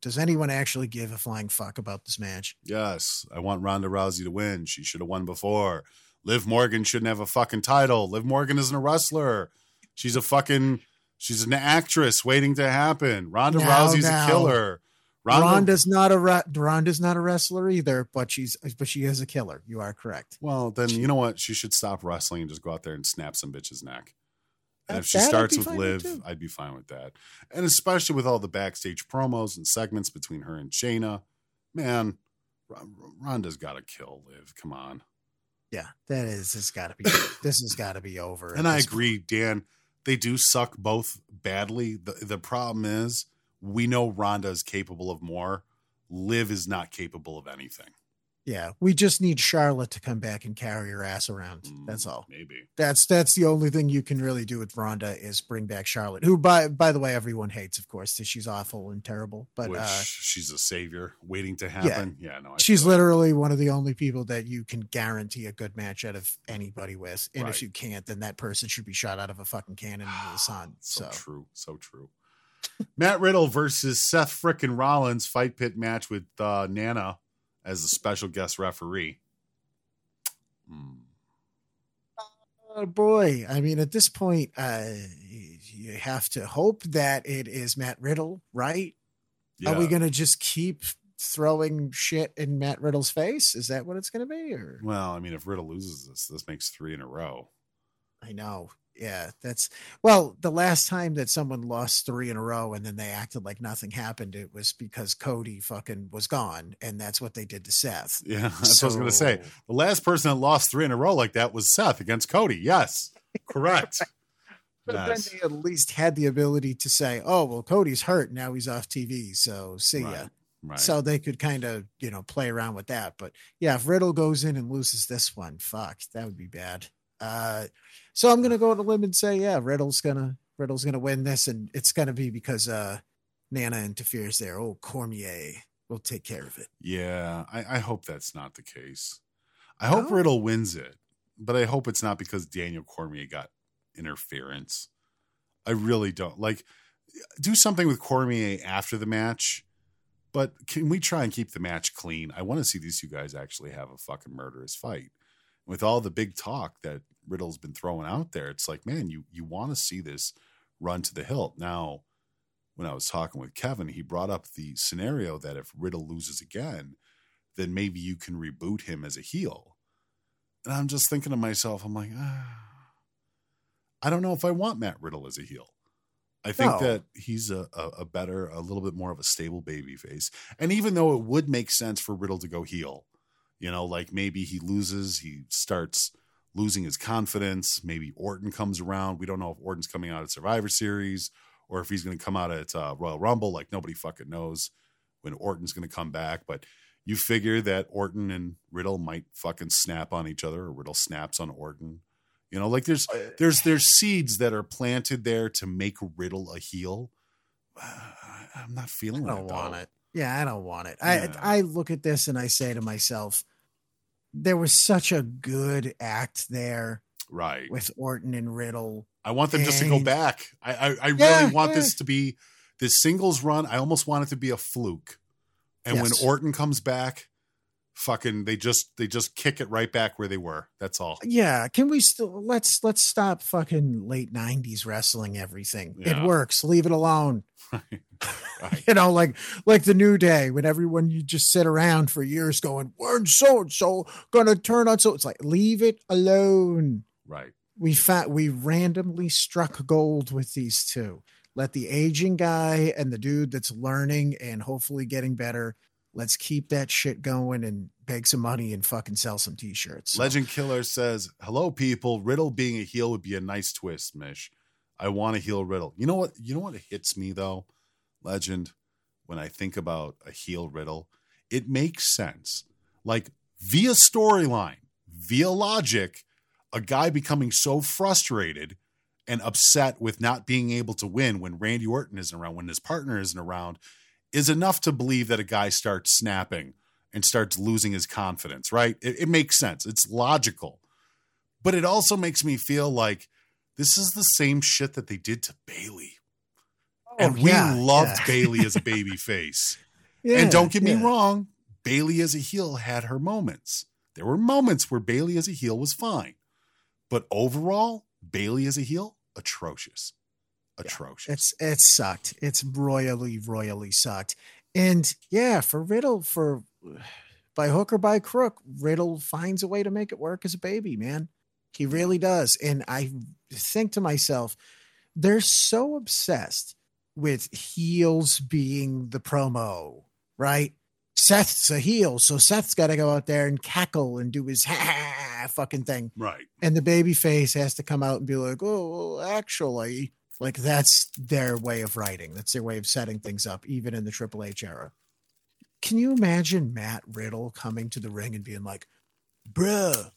C: does anyone actually give a flying fuck about this match?
D: Yes, I want Ronda Rousey to win. She should have won before. Liv Morgan shouldn't have a fucking title. Liv Morgan isn't a wrestler. She's a fucking she's an actress waiting to happen. Ronda Rousey's a killer. Ronda,
C: Ronda's not a ra- Ronda's not a wrestler either, but she's but she is a killer. You are correct.
D: Well, then you know what? She should stop wrestling and just go out there and snap some bitch's neck. And if she
C: that
D: starts with Liv. I'd be fine with that. And especially with all the backstage promos and segments between her and Shayna, man, R- Ronda's got to kill Liv. Come on.
C: Yeah, that is. This got to be. this has got to be over.
D: And I agree, Dan. They do suck both badly. The the problem is we know Ronda is capable of more. Liv is not capable of anything.
C: Yeah, we just need Charlotte to come back and carry her ass around. That's all.
D: Mm, Maybe.
C: That's that's the only thing you can really do with Ronda is bring back Charlotte, who by by the way everyone hates, of course, 'cause she's awful and terrible. But
D: Which
C: uh,
D: she's a savior waiting to happen. Yeah, no, I
C: she's literally one of the only people that you can guarantee a good match out of anybody with. And
D: Right.
C: if you can't, then that person should be shot out of a fucking cannon into the sun.
D: so,
C: So,
D: true, so true. Matt Riddle versus Seth frickin' Rollins fight pit match with uh, Nana as a special guest referee.
C: oh boy, I mean, at this point, uh, you have to hope that it is Matt Riddle, right? Are we going to just keep throwing shit in Matt Riddle's face? Is that what it's going to be? Or
D: Well, I mean, if Riddle loses this, this makes three in a row.
C: I know. Yeah, that's well, the last time that someone lost three in a row and then they acted like nothing happened, it was because Cody fucking was gone, and that's what they did to Seth.
D: Yeah, that's what I was going to say. The last person that lost three in a row like that was Seth against Cody. Yes, correct.
C: But
D: Yes.
C: then they at least had the ability to say, "Oh, well, Cody's hurt now; he's off TV, so see ya."
D: Right, right.
C: So they could kind of, you know, play around with that. But yeah, if Riddle goes in and loses this one, fuck, that would be bad. Uh, so I'm gonna go on a limb and say, yeah, Riddle's gonna Riddle's gonna win this, and it's gonna be because uh Nana interferes there. Oh, Cormier will take care of it.
D: Yeah, I, I hope that's not the case. I hope
C: No?
D: Riddle wins it, but I hope it's not because Daniel Cormier got interference. I really don't like do something with Cormier after the match, but can we try and keep the match clean? I want to see these two guys actually have a fucking murderous fight. With all the big talk that Riddle's been throwing out there, it's like, man, you you want to see this run to the hilt. Now, when I was talking with Kevin, he brought up the scenario that if Riddle loses again, then maybe you can reboot him as a heel. And I'm just thinking to myself, I'm like, ah, I don't know if I want Matt Riddle as a heel. I think
C: No.
D: that he's a, a, a better, a little bit more of a stable baby face. And even though it would make sense for Riddle to go heel, you know, like maybe he loses, he starts losing his confidence. Maybe Orton comes around. We don't know if Orton's coming out of Survivor Series or if he's going to come out at uh, Royal Rumble. Like nobody fucking knows when Orton's going to come back. But you figure that Orton and Riddle might fucking snap on each other, or Riddle snaps on Orton. You know, like there's there's there's seeds that are planted there to make Riddle a heel. I'm not feeling
C: I don't want
D: though.
C: it. Yeah, I don't want it.
D: Yeah.
C: I I look at this and I say to myself, there was such a good act there
D: Right.
C: with Orton and Riddle.
D: I want them just to go back. I I, I
C: Yeah,
D: really want
C: yeah.
D: this to be this singles run. I almost want it to be a fluke. And
C: Yes.
D: when Orton comes back, fucking they just they just kick it right back where they were. That's all.
C: Yeah, can we still let's let's stop fucking late '90s wrestling everything.
D: Yeah.
C: It works. Leave it alone. you know, like like the new day when everyone you just sit around for years going, we're so and so gonna turn on?" So it's like, leave it alone.
D: Right.
C: We fa- we randomly struck gold with these two. Let the aging guy and the dude that's learning and hopefully getting better. Let's keep that shit going and beg some money and fucking sell some t-shirts. So-
D: Legend Killer says, "Hello, people. Riddle being a heel would be a nice twist, Mish. I want to heel Riddle. You know what? You know what hits me though, Legend. When I think about a heel Riddle, it makes sense. Like via storyline, via logic, a guy becoming so frustrated and upset with not being able to win when Randy Orton isn't around, when his partner isn't around, is enough to believe that a guy starts snapping and starts losing his confidence, right? It, it makes sense. It's logical. But it also makes me feel like this is the same shit that they did to Bayley. Oh, and we
C: Oh, yeah,
D: loved
C: yeah.
D: Bayley as a baby face.
C: Yeah,
D: and don't get me wrong, Bayley as a heel had her moments. There were moments where Bayley as a heel was fine. But overall, Bayley as a heel, atrocious. Atrocious.
C: It's it sucked. It's royally, royally sucked. And yeah, for Riddle, for by hook or by crook, Riddle finds a way to make it work as a baby, man. He really does. And I think to myself, they're so obsessed with heels being the promo, right? Seth's a heel, so Seth's got to go out there and cackle and do his ha fucking thing.
D: Right.
C: And the baby face has to come out and be like, oh, well, actually, like that's their way of writing. That's their way of setting things up, even in the Triple H era. Can you imagine Matt Riddle coming to the ring and being like, bruh,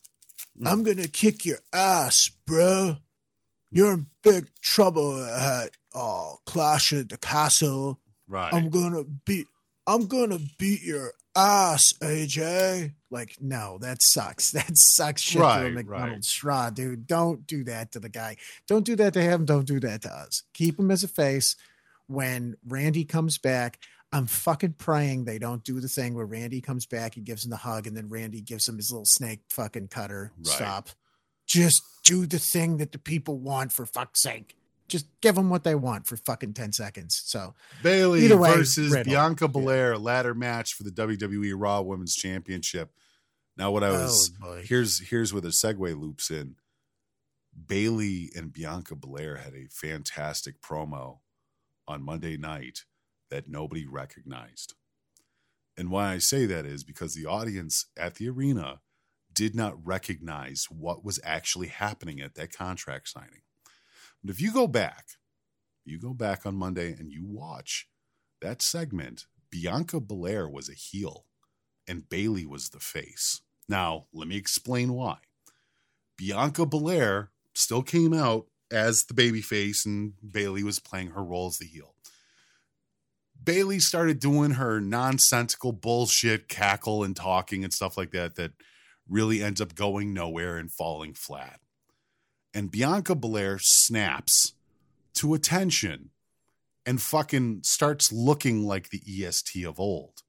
C: I'm going to kick your ass, bruh. You're in big trouble at uh, Clash at the Castle.
D: Right.
C: I'm gonna beat I'm gonna beat your ass, AJ. Like, no, that sucks. That sucks shit to a
D: Right,
C: McDonald's straw, dude. Don't do that to the guy. Don't do that to him. Don't do that to us. Keep him as a face. When Randy comes back, I'm fucking praying they don't do the thing where Randy comes back, he gives him the hug, and then Randy gives him his little snake fucking cutter.
D: Right.
C: Stop. Just do the thing that the people want for fuck's sake. Just give them what they want for fucking 10 seconds. So Bayley way,
D: versus
C: Riddle.
D: Bianca Belair ladder match for the WWE Raw Women's Championship. Now, what I oh, was
C: Oh,
D: here's here's where the segue loops in. Bayley and Bianca Belair had a fantastic promo on Monday night that nobody recognized. And why I say that is because the audience at the arena did not recognize what was actually happening at that contract signing. But if you go back, you go back on Monday and you watch that segment, Bianca Belair was a heel and Bayley was the face. Now, let me explain why. Bianca Belair still came out as the baby face and Bayley was playing her role as the heel. Bayley started doing her nonsensical bullshit cackle and talking and stuff like that that really ends up going nowhere and falling flat. And Bianca Belair snaps to attention and fucking starts looking like the EST of old.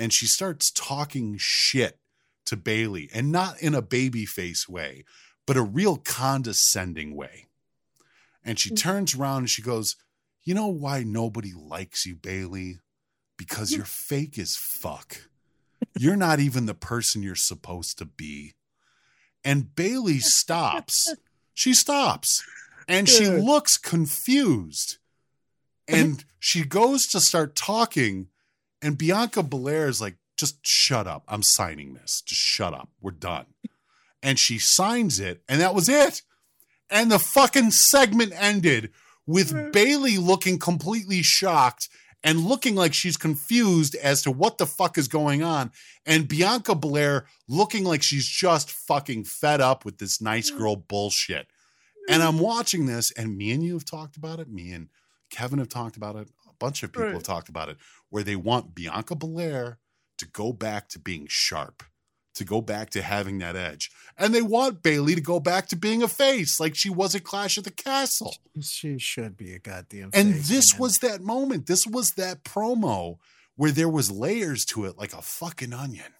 D: And she starts talking shit to Bayley and not in a baby face way, but a real condescending way. And she mm. turns around and she goes, You know why nobody likes you, Bayley? Because you're fake as fuck. You're not even the person you're supposed to be. And Bayley stops. She stops and she looks confused. And she goes to start talking, and Bianca Belair is like, just shut up. I'm signing this. Just shut up. We're done. And she signs it, and that was it. And the fucking segment ended with Bayley looking completely shocked and looking like she's confused as to what the fuck is going on, and Bianca Belair looking like she's just fucking fed up with this nice girl bullshit. And I'm watching this, and me and you have talked about it. Me and Kevin have talked about it. A bunch of people
C: Right.
D: have talked about it, where they want Bianca Belair to go back to being sharp, to go back to having that edge. And they want Bayley to go back to being a face like she was at Clash of the Castle.
C: She should be a goddamn.
D: And
C: face,
D: this
C: man.
D: was that moment. This was that promo where there was layers to it like a fucking onion.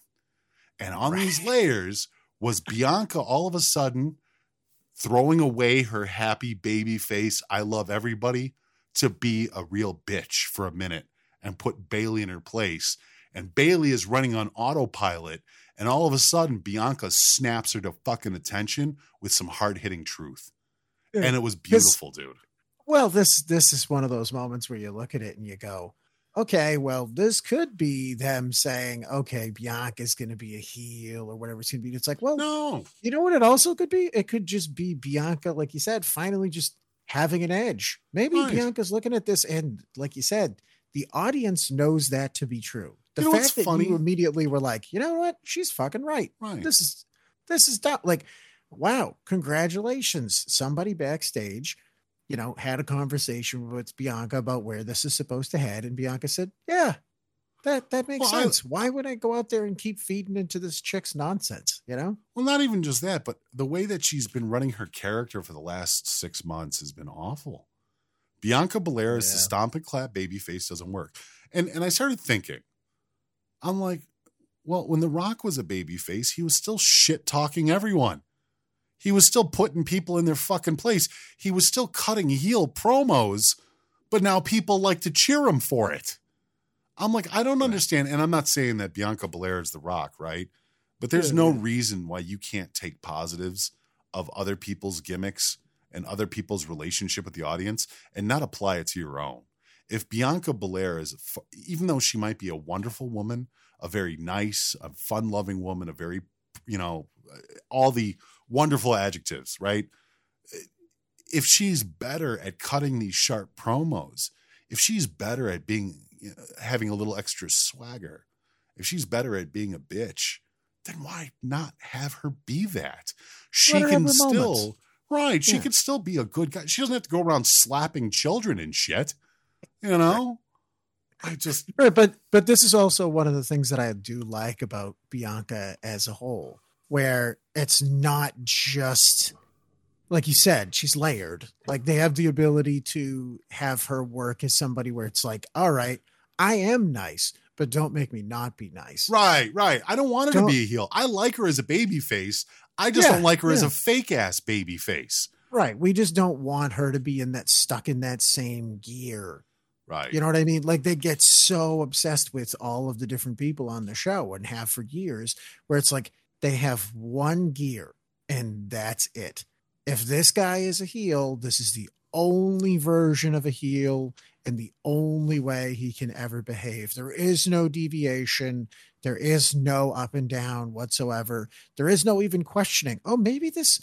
D: And on these layers was Bianca all of a sudden throwing away her happy baby face, I love everybody, to be a real bitch for a minute and put Bayley in her place. And Bayley is running on autopilot. And all of a sudden, Bianca snaps her to fucking attention with some hard hitting truth.
C: Yeah.
D: And it was beautiful, dude.
C: Well, this this is one of those moments where you look at it and you go, okay, well, this could be them saying, okay, Bianca's going to be a heel or whatever it's going to be. It's like, well,
D: no,
C: you know what? It also could be. It could just be Bianca, like you said, finally just having an edge. Maybe
D: Right.
C: Bianca's looking at this, and like you said, the audience knows that to be true. The
D: You know
C: fact that
D: funny?
C: you immediately were like, you know what? She's fucking right.
D: Right.
C: This is this is dumb. Like, wow, congratulations. Somebody backstage, you know, had a conversation with Bianca about where this is supposed to head. And Bianca said, Yeah, that that makes
D: Well, I-
C: sense. Why would I go out there and keep feeding into this chick's nonsense? You know?
D: Well, not even just that, but the way that she's been running her character for the last six months has been awful. Bianca Belair as the stomp and clap baby face doesn't work. And and I started thinking, I'm like, well, when The Rock was a baby face, he was still shit talking everyone. He was still putting people in their fucking place. He was still cutting heel promos, but now people like to cheer him for it. I'm like, I don't understand. And I'm not saying that Bianca Belair is The Rock, right? But there's
C: Yeah,
D: no
C: yeah.
D: reason why you can't take positives of other people's gimmicks and other people's relationship with the audience and not apply it to your own. If Bianca Belair is, even though she might be a wonderful woman, a very nice, a fun loving woman, a very, you know, all the wonderful adjectives, right? If she's better at cutting these sharp promos, if she's better at being, having a little extra swagger, if she's better at being a bitch, then why not have her be that? She
C: her
D: can still,
C: moments.
D: Right? She
C: Yeah.
D: could still be a good guy. She doesn't have to go around slapping children and shit. You know, I just
C: Right, but but this is also one of the things that I do like about Bianca as a whole, where it's not just like you said, she's layered. Like they have the ability to have her work as somebody where it's like, all right, I am nice, but don't make me not be nice.
D: right, right. I don't want her
C: Don't-
D: to be a heel. I like her as a baby face. I just
C: Yeah,
D: don't like her as a fake ass baby face.
C: Right. We just don't want her to be in that stuck in that same gear.
D: Right.
C: You know what I mean? Like they get so obsessed with all of the different people on the show and have for years, where it's like they have one gear and that's it. If this guy is a heel, this is the only version of a heel and the only way he can ever behave. There is no deviation. There is no up and down whatsoever. There is no even questioning. Oh, maybe this,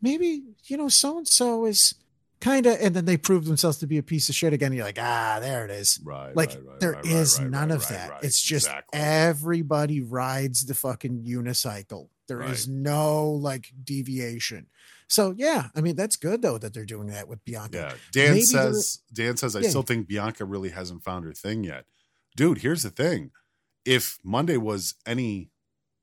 C: maybe, you know, so and so is kind of, and then they prove themselves to be a piece of shit again. You're like, ah, there it is.
D: Right.
C: Like
D: right, right,
C: there
D: right,
C: is none of that. It's just
D: Exactly.
C: everybody rides the fucking unicycle. There is no like deviation. So yeah, I mean that's good though that they're doing that with Bianca.
D: Yeah. Dan
C: Maybe
D: says Dan says I
C: Yeah.
D: still think Bianca really hasn't found her thing yet. Dude, here's the thing. If Monday was any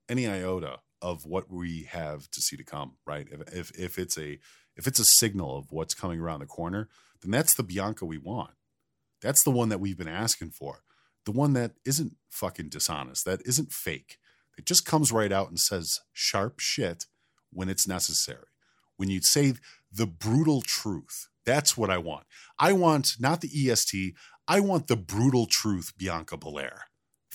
D: any iota of what we have to see to come, right? If if if it's a if it's a signal of what's coming around the corner, then that's the Bianca we want. That's the one that we've been asking for. The one that isn't fucking dishonest, that isn't fake. It just comes right out and says sharp shit when it's necessary. When you say the brutal truth, that's what I want. I want not the EST, I want the brutal truth, Bianca Belair.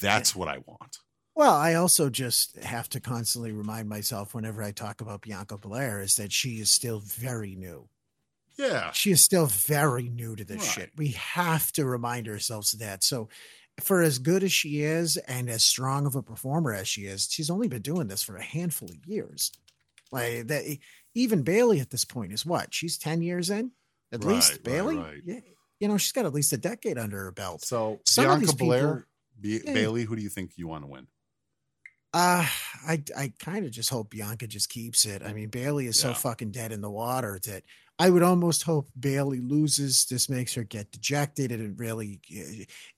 D: That's what I want.
C: Well, I also just have to constantly remind myself whenever I talk about Bianca Belair is that she is still very new.
D: Yeah.
C: She is still very new to this
D: Right.
C: shit. We have to remind ourselves of that. So, for as good as she is and as strong of a performer as she is, she's only been doing this for a handful of years. Like that, even Bayley at this point is what? She's 10 years in? At
D: Right,
C: least Bayley.
D: right.
C: Yeah, you know she's got at least a decade under her belt.
D: So
C: Some
D: Bianca Belair,
C: people-
D: Ba-
C: Yeah.
D: Bayley, who do you think you want to win?
C: Uh, I I kind of just hope Bianca just keeps it. I mean, Bayley is so fucking dead in the water that I would almost hope Bayley loses. This makes her get dejected, and it really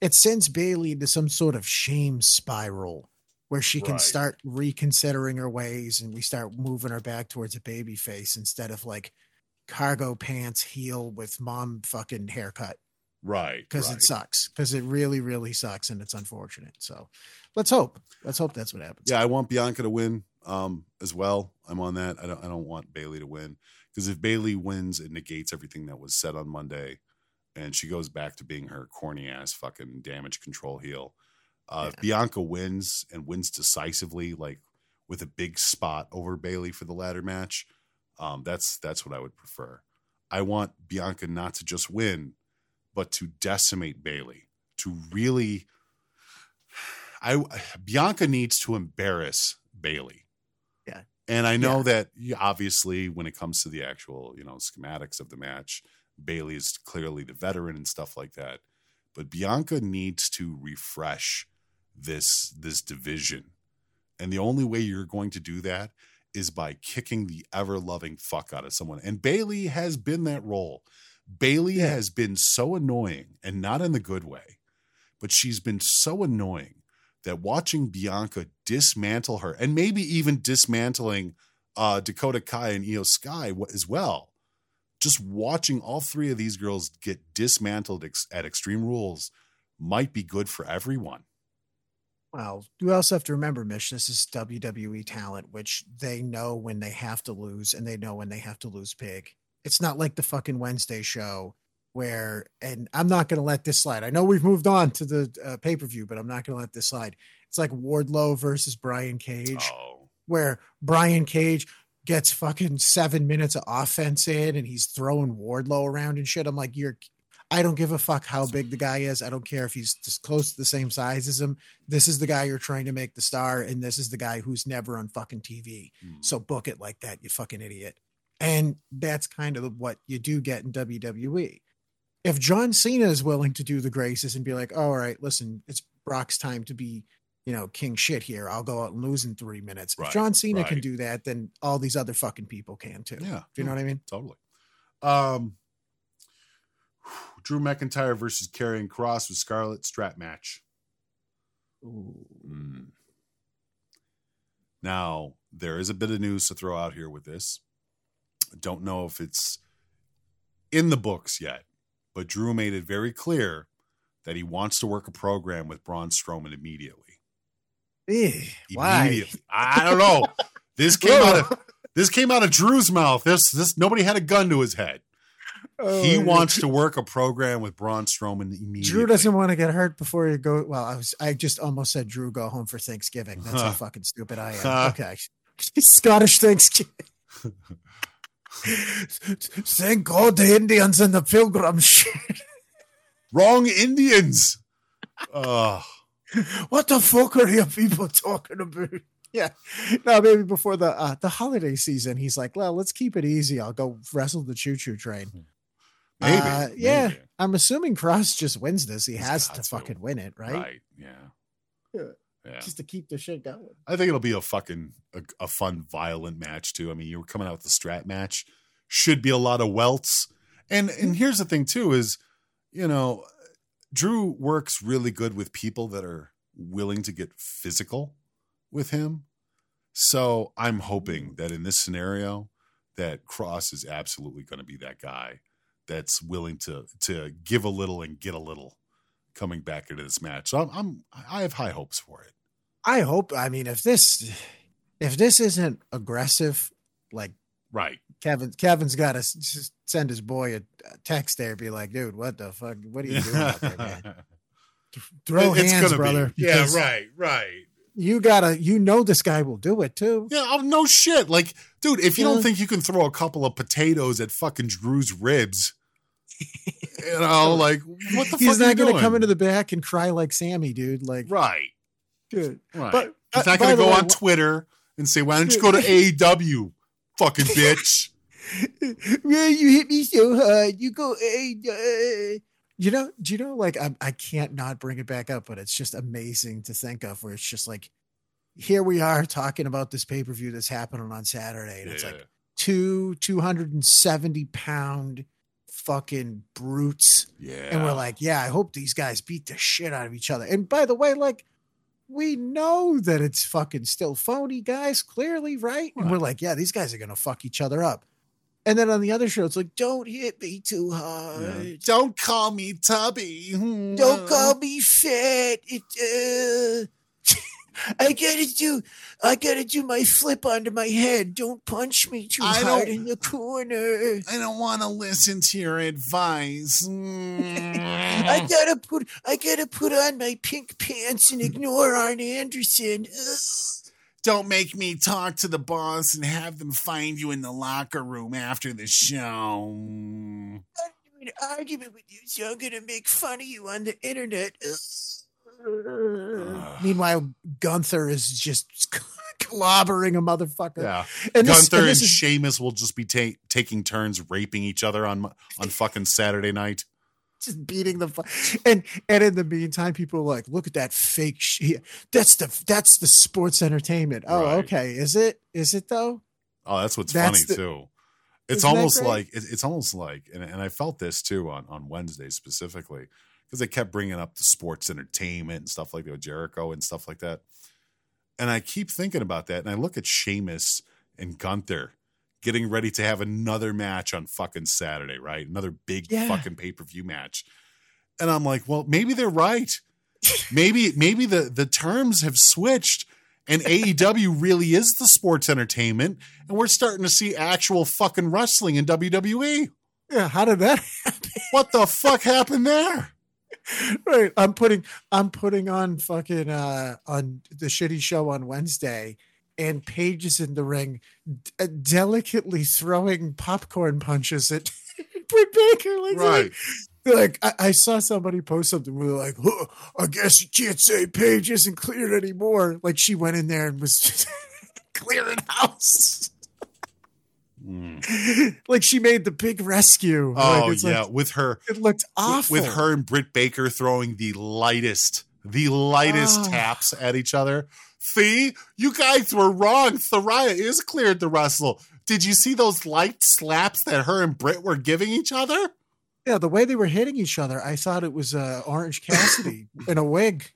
C: it sends Bayley into some sort of shame spiral where she can
D: Right.
C: start reconsidering her ways, and we start moving her back towards a baby face instead of like cargo pants heel with mom fucking haircut
D: Right.
C: because
D: right.
C: it sucks because it really really sucks and it's unfortunate so let's hope let's hope that's what happens
D: Yeah, I want Bianca to win um, as well. I'm on that. I don't. I don't want Bayley to win because if Bayley wins, it negates everything that was said on Monday, and she goes back to being her corny ass fucking damage control heel. Uh, If Bianca wins and wins decisively, like with a big spot over Bayley for the ladder match, um, that's that's what I would prefer. I want Bianca not to just win, but to decimate Bayley, to really I Bianca needs to embarrass Bayley.
C: Yeah.
D: And I know
C: Yeah.
D: that obviously when it comes to the actual, you know, schematics of the match, Bayley is clearly the veteran and stuff like that. But Bianca needs to refresh this this division. And the only way you're going to do that is by kicking the ever loving fuck out of someone. And Bayley has been that role. Bayley has been so annoying and not in the good way, but she's been so annoying that watching Bianca dismantle her and maybe even dismantling uh, Dakota Kai and Iyo Sky as well. Just watching all three of these girls get dismantled ex- at Extreme Rules might be good for everyone.
C: Well you also have to remember mish this is wwe talent which they know when they have to lose and they know when they have to lose big. It's not like the fucking wednesday show where and i'm not going to let this slide. I know we've moved on to the uh, pay-per-view but i'm not going to let this slide. It's like wardlow versus brian cage
D: Oh,
C: where Brian Cage gets fucking seven minutes of offense in and he's throwing Wardlow around and shit. I'm like, you're, I don't give a fuck how big the guy is. I don't care if he's just close to the same size as him. This is the guy you're trying to make the star, and this is the guy who's never on fucking TV. So book it like that, you fucking idiot. And that's kind of what you do get in WWE. If John Cena is willing to do the graces and be like, all right, listen, it's Brock's time to be you know, king shit here. I'll go out and lose in three minutes.
D: Right,
C: if John Cena can do that, then all these other fucking people can too.
D: Yeah.
C: Do you know what I mean?
D: Totally. Um, Drew McIntyre versus Karrion Kross with Scarlett strap match. Mm. Now, there is a bit of news to throw out here with this. I don't know if it's in the books yet, but Drew made it very clear that he wants to work a program with Braun Strowman immediately.
C: Eh.
D: Immediately. I I don't know. This came out of this came out of Drew's mouth. This this nobody had a gun to his head. He
C: Oh,
D: wants to work a program with Braun Strowman immediately.
C: Drew doesn't want to get hurt before you go. Well, I was I just almost said Drew go home for Thanksgiving. That's how fucking stupid I
D: Huh.
C: am. Okay. Scottish Thanksgiving. Thank God the Indians and the pilgrims.
D: Wrong Indians. Oh,
C: what the fuck are you people talking about? Yeah. No, maybe before the uh, the holiday season, he's like, well, let's keep it easy. I'll go wrestle the choo choo train.
D: Maybe.
C: Uh, yeah.
D: maybe.
C: I'm assuming Kross just wins this. He has to
D: got to.
C: fucking win it, right?
D: Right. Yeah.
C: Yeah.
D: Yeah.
C: Just to keep the shit going.
D: I think it'll be a fucking a, a fun, violent match too. I mean, you were coming out with the strap match. Should be a lot of welts. And and here's the thing too is, you know, Drew works really good with people that are willing to get physical with him. So I'm hoping that in this scenario, that Kross is absolutely going to be that guy that's willing to to give a little and get a little coming back into this match. So I'm, I'm I have high hopes for it.
C: I hope. I mean, if this if this isn't aggressive, like
D: Right.
C: Kevin Kevin's got to s- send his boy a, text there, be like, dude, what the fuck? What are you doing out there, man? Throw
D: It's
C: hands,
D: gonna be.
C: brother.
D: Yeah, right, right.
C: You gotta, you know, this guy will do it too.
D: Yeah, oh, no shit. Like, dude, if you
C: Yeah.
D: don't think you can throw a couple of potatoes at fucking Drew's ribs, you know, like what the
C: He's not gonna
D: doing?
C: come into the back and cry like Sammy, dude. Like,
D: right,
C: dude.
D: right.
C: But
D: He's
C: uh,
D: not gonna go
C: way,
D: on Twitter and say, "Why don't you go to AEW, fucking bitch?"
C: Man, you hit me so hard. You go, uh, you know, do you know, like, I, I can't not bring it back up, but it's just amazing to think of where it's just like, here we are talking about this pay per view that's happening on Saturday. And it's
D: Yeah.
C: like two 270 pound fucking brutes.
D: Yeah.
C: And we're like, yeah, I hope these guys beat the shit out of each other. And by the way, like, we know that it's fucking still phony, guys, clearly, right? And we're like, yeah, these guys are going to fuck each other up. And then on the other show, it's like, don't hit me too hard.
D: Don't call me Tubby.
C: Don't call me fat. It, uh, I gotta do, I gotta do my flip onto my head. Don't punch me too
D: I
C: hard in the corner.
D: I don't want to listen to your advice.
C: I gotta put, I gotta put on my pink pants and ignore Arn Anderson. Ugh.
D: Don't make me talk to the boss and have them find you in the locker room after the show.
C: I'm an argument with you, so I'm gonna make fun of you on the internet. Meanwhile, Gunther is just clobbering a motherfucker.
D: Yeah.
C: and this,
D: Gunther
C: and
D: and,
C: this is-
D: Sheamus will just be ta- taking turns raping each other on on fucking Saturday night.
C: Just beating the fu- and and in the meantime, people are like, "Look at that fake shit. That's the that's the sports entertainment." Oh,
D: Right.
C: okay. Is it? Is it though?
D: Oh, that's what's
C: That's
D: funny
C: the-
D: too. It's
C: Isn't
D: almost like it- it's almost like, and, and I felt this too on on Wednesday specifically because they kept bringing up the sports entertainment and stuff like that, with Jericho and stuff like that. And I keep thinking about that, and I look at Sheamus and Gunther getting ready to have another match on fucking Saturday, right? Another big
C: Yeah.
D: fucking pay per view match, and I'm like, well, maybe they're right. maybe maybe the the terms have switched and AEW really is the sports entertainment and we're starting to see actual fucking wrestling in WWE.
C: Yeah. How did that? happen?
D: What the fuck happened there?
C: right. I'm putting I'm putting on fucking uh on the shitty show on Wednesday. And Paige is in the ring, d- uh, delicately throwing popcorn punches at Britt Baker. Like,
D: Right.
C: like I, I saw somebody post something where they're like, huh, I guess you can't say Paige isn't cleared anymore. Like she went in there and was just clearing house. like she made the big rescue.
D: Oh
C: like,
D: yeah,
C: like,
D: with her
C: it looked awful.
D: with her and Britt Baker throwing the lightest, the lightest
C: Oh.
D: taps at each other. See, you guys were wrong. Saraya is cleared to wrestle. Did you see those light slaps that her and Britt were giving each other?
C: Yeah, the way they were hitting each other, I thought it was uh, Orange Cassidy in a wig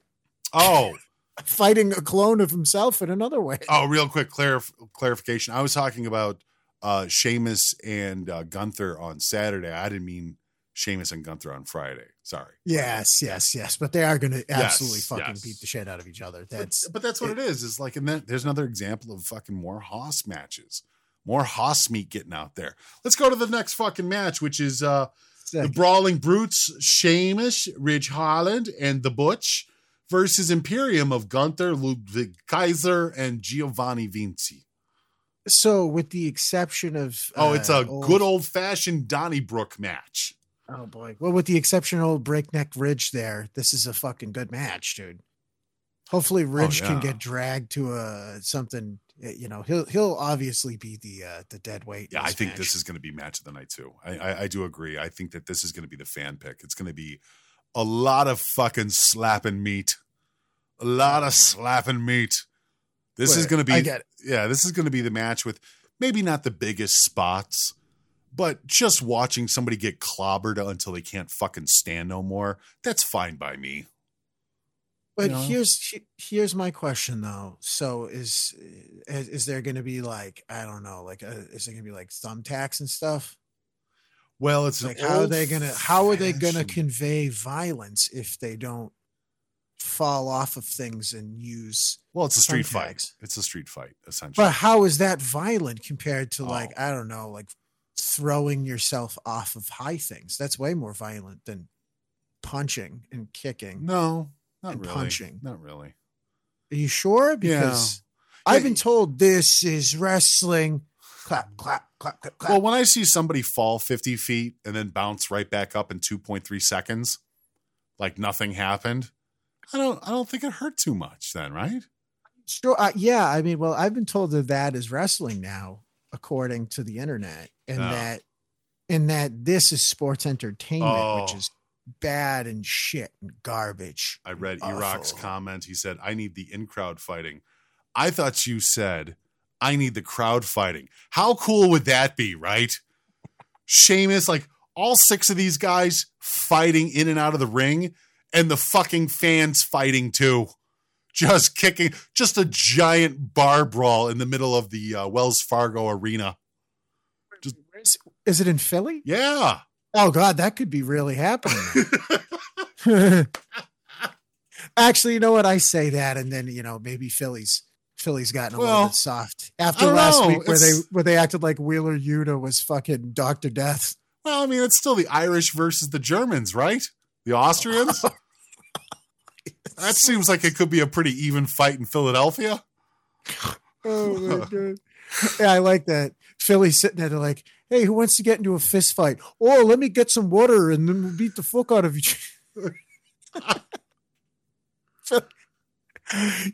D: Oh,
C: fighting a clone of himself in another way.
D: Oh, real quick clarif- clarification. I was talking about uh Sheamus and uh, Gunther on Saturday. I didn't mean Sheamus and Gunther on Friday. Sorry.
C: Yes, yes, yes. But they are going to absolutely
D: Yes,
C: fucking
D: yes.
C: beat the shit out of each other. That's
D: But that's what it is. Is like, and then there's another example of fucking more Haas matches, more Haas meat getting out there. Let's go to the next fucking match, which is uh the Brawling Brutes, Sheamus, Ridge Holland, and the Butch versus Imperium of Gunther, Ludwig Kaiser, and Giovanni Vinci.
C: so. With the exception of
D: Oh, it's
C: uh,
D: a good old fashioned Donnybrook match.
C: Oh boy. Well, with the exceptional breakneck Ridge, there, this is a fucking good match, dude. Hopefully, Ridge can
D: Oh, yeah.
C: get dragged to a something. uh, You know, he'll he'll obviously be the uh the dead weight.
D: Yeah, I think
C: match.
D: this is going to be match of the night too. I, I I do agree. I think that this is going to be the fan pick. It's going to be a lot of fucking slapping meat, a lot of slapping meat. This is going to
C: I
D: be yeah. This is going to be the match with maybe not the biggest spots, but just watching somebody get clobbered until they can't fucking stand no more. That's fine by me.
C: But
D: you know?
C: here's here's my question though. So is is, is there going to be like I don't know, like uh is there going to be like thumbtacks and stuff?
D: Well, it's
C: Like how are they going to how are they going to convey violence if they don't fall off of things and use
D: Well, it's a street fight. It's a street fight essentially.
C: But how is that violent compared to
D: Oh.
C: like I don't know, like throwing yourself off of high things? That's way more violent than punching and kicking.
D: no, not really.
C: punching.
D: Not really.
C: Are you sure? Because I've been told this is wrestling. Clap, clap, clap, clap, clap.
D: Well, when I see somebody fall 50 feet and then bounce right back up in 2.3 seconds, like nothing happened, I don't I don't think it hurt too much then, right?
C: Sure. Uh, yeah. I mean, well, I've been told that that is wrestling now. According to the internet, and
D: Oh.
C: that and that this is sports entertainment, which
D: Oh.
C: is bad and shit and garbage.
D: I read. Iraq's comment. He said, I need the in crowd fighting. I thought you said, I need the crowd fighting. How cool would that be, right? Sheamus, like all six of these guys fighting in and out of the ring, and the fucking fans fighting too. Just kicking, just a giant bar brawl in the middle of the uh, Wells Fargo arena.
C: Is it in Philly?
D: Yeah.
C: Oh God, that could be really happening. Actually, you know what? I say that, and then you know maybe Philly's Philly's gotten a
D: Well,
C: little bit soft after last
D: know.
C: week where they where they acted like Wheeler Yuta was fucking Doctor Death.
D: Well, I mean, it's still the Irish versus the Germans, right? The Austrians? that seems like it could be a pretty even fight in Philadelphia.
C: Oh my god! Yeah, I like that. Philly sitting there like, "Hey, who wants to get into a fist fight? Oh, let me get some water, and then we'll beat the fuck out of each."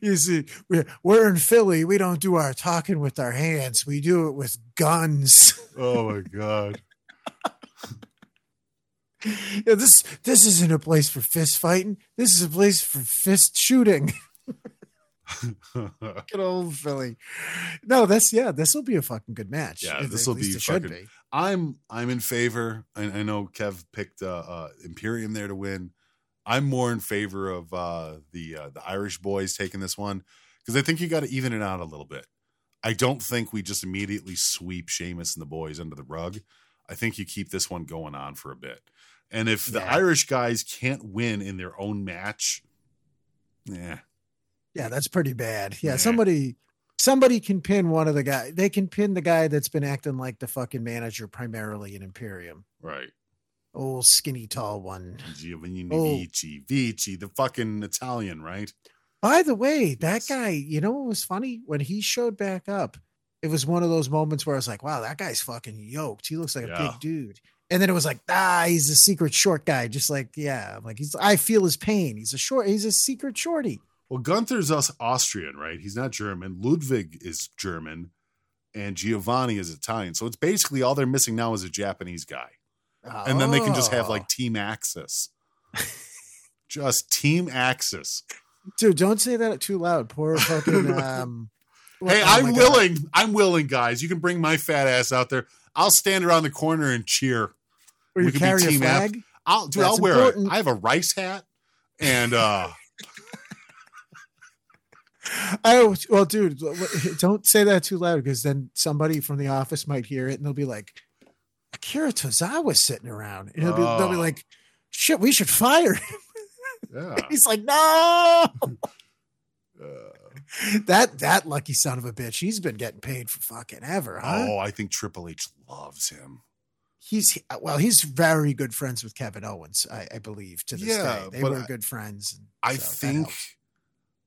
C: you see, we're, we're in Philly. We don't do our talking with our hands. We do it with guns.
D: Oh my god.
C: Yeah, this this isn't a place for fist fighting. This is a place for fist shooting. Good old Philly. No, that's yeah. This will be a fucking good match.
D: Yeah, this will be fucking. I'm I'm in favor. I, I know Kev picked uh, uh, Imperium there to win. I'm more in favor of uh, the uh, the Irish boys taking this one because I think you got to even it out a little bit. I don't think we just immediately sweep Sheamus and the boys under the rug. I think you keep this one going on for a bit. And if the Irish guys can't win in their own match, yeah,
C: Yeah, that's pretty bad. Yeah,
D: Yeah.
C: somebody somebody can pin one of the guy. They can pin the guy that's been acting like the fucking manager primarily in Imperium.
D: right.
C: Old skinny tall one.
D: Giovanni
C: Oh.
D: Vici, Vici, the fucking Italian, right?
C: By the way, that guy, you know what was funny? When he showed back up, it was one of those moments where I was like, wow, that guy's fucking yoked. He looks like a big dude. And then it was like, ah, he's a secret short guy. Just like, yeah, like he's I feel his pain. He's a short, he's a secret shorty.
D: Well, Gunther's us Austrian, right? He's not German. Ludwig is German, and Giovanni is Italian. So it's basically all they're missing now is a Japanese guy, and then they can just have
C: Oh.
D: like Team Axis, just Team Axis.
C: Dude, don't say that too loud. Poor fucking um
D: Hey,
C: oh
D: I'm
C: God.
D: willing. I'm willing, guys. You can bring my fat ass out there. I'll stand around the corner and cheer.
C: Or you
D: could be
C: carry a
D: Team Af-
C: flag?
D: I'll, dude,
C: That's
D: I'll wear.
C: important.
D: A, I have a rice hat, and uh
C: Oh well, dude, don't say that too loud because then somebody from the office might hear it and they'll be like, "Akira Tozawa's sitting around," and he'll be, they'll be
D: Oh.
C: like, "Shit, we should fire him."
D: yeah.
C: He's like, "No." that that lucky son of a bitch, he's been getting paid for fucking ever, huh?
D: Oh, I think Triple H loves him.
C: He's uh, well, he's very good friends with Kevin Owens, I, I believe, to this
D: Yeah,
C: day. They were
D: I-
C: good friends.
D: I
C: so
D: think.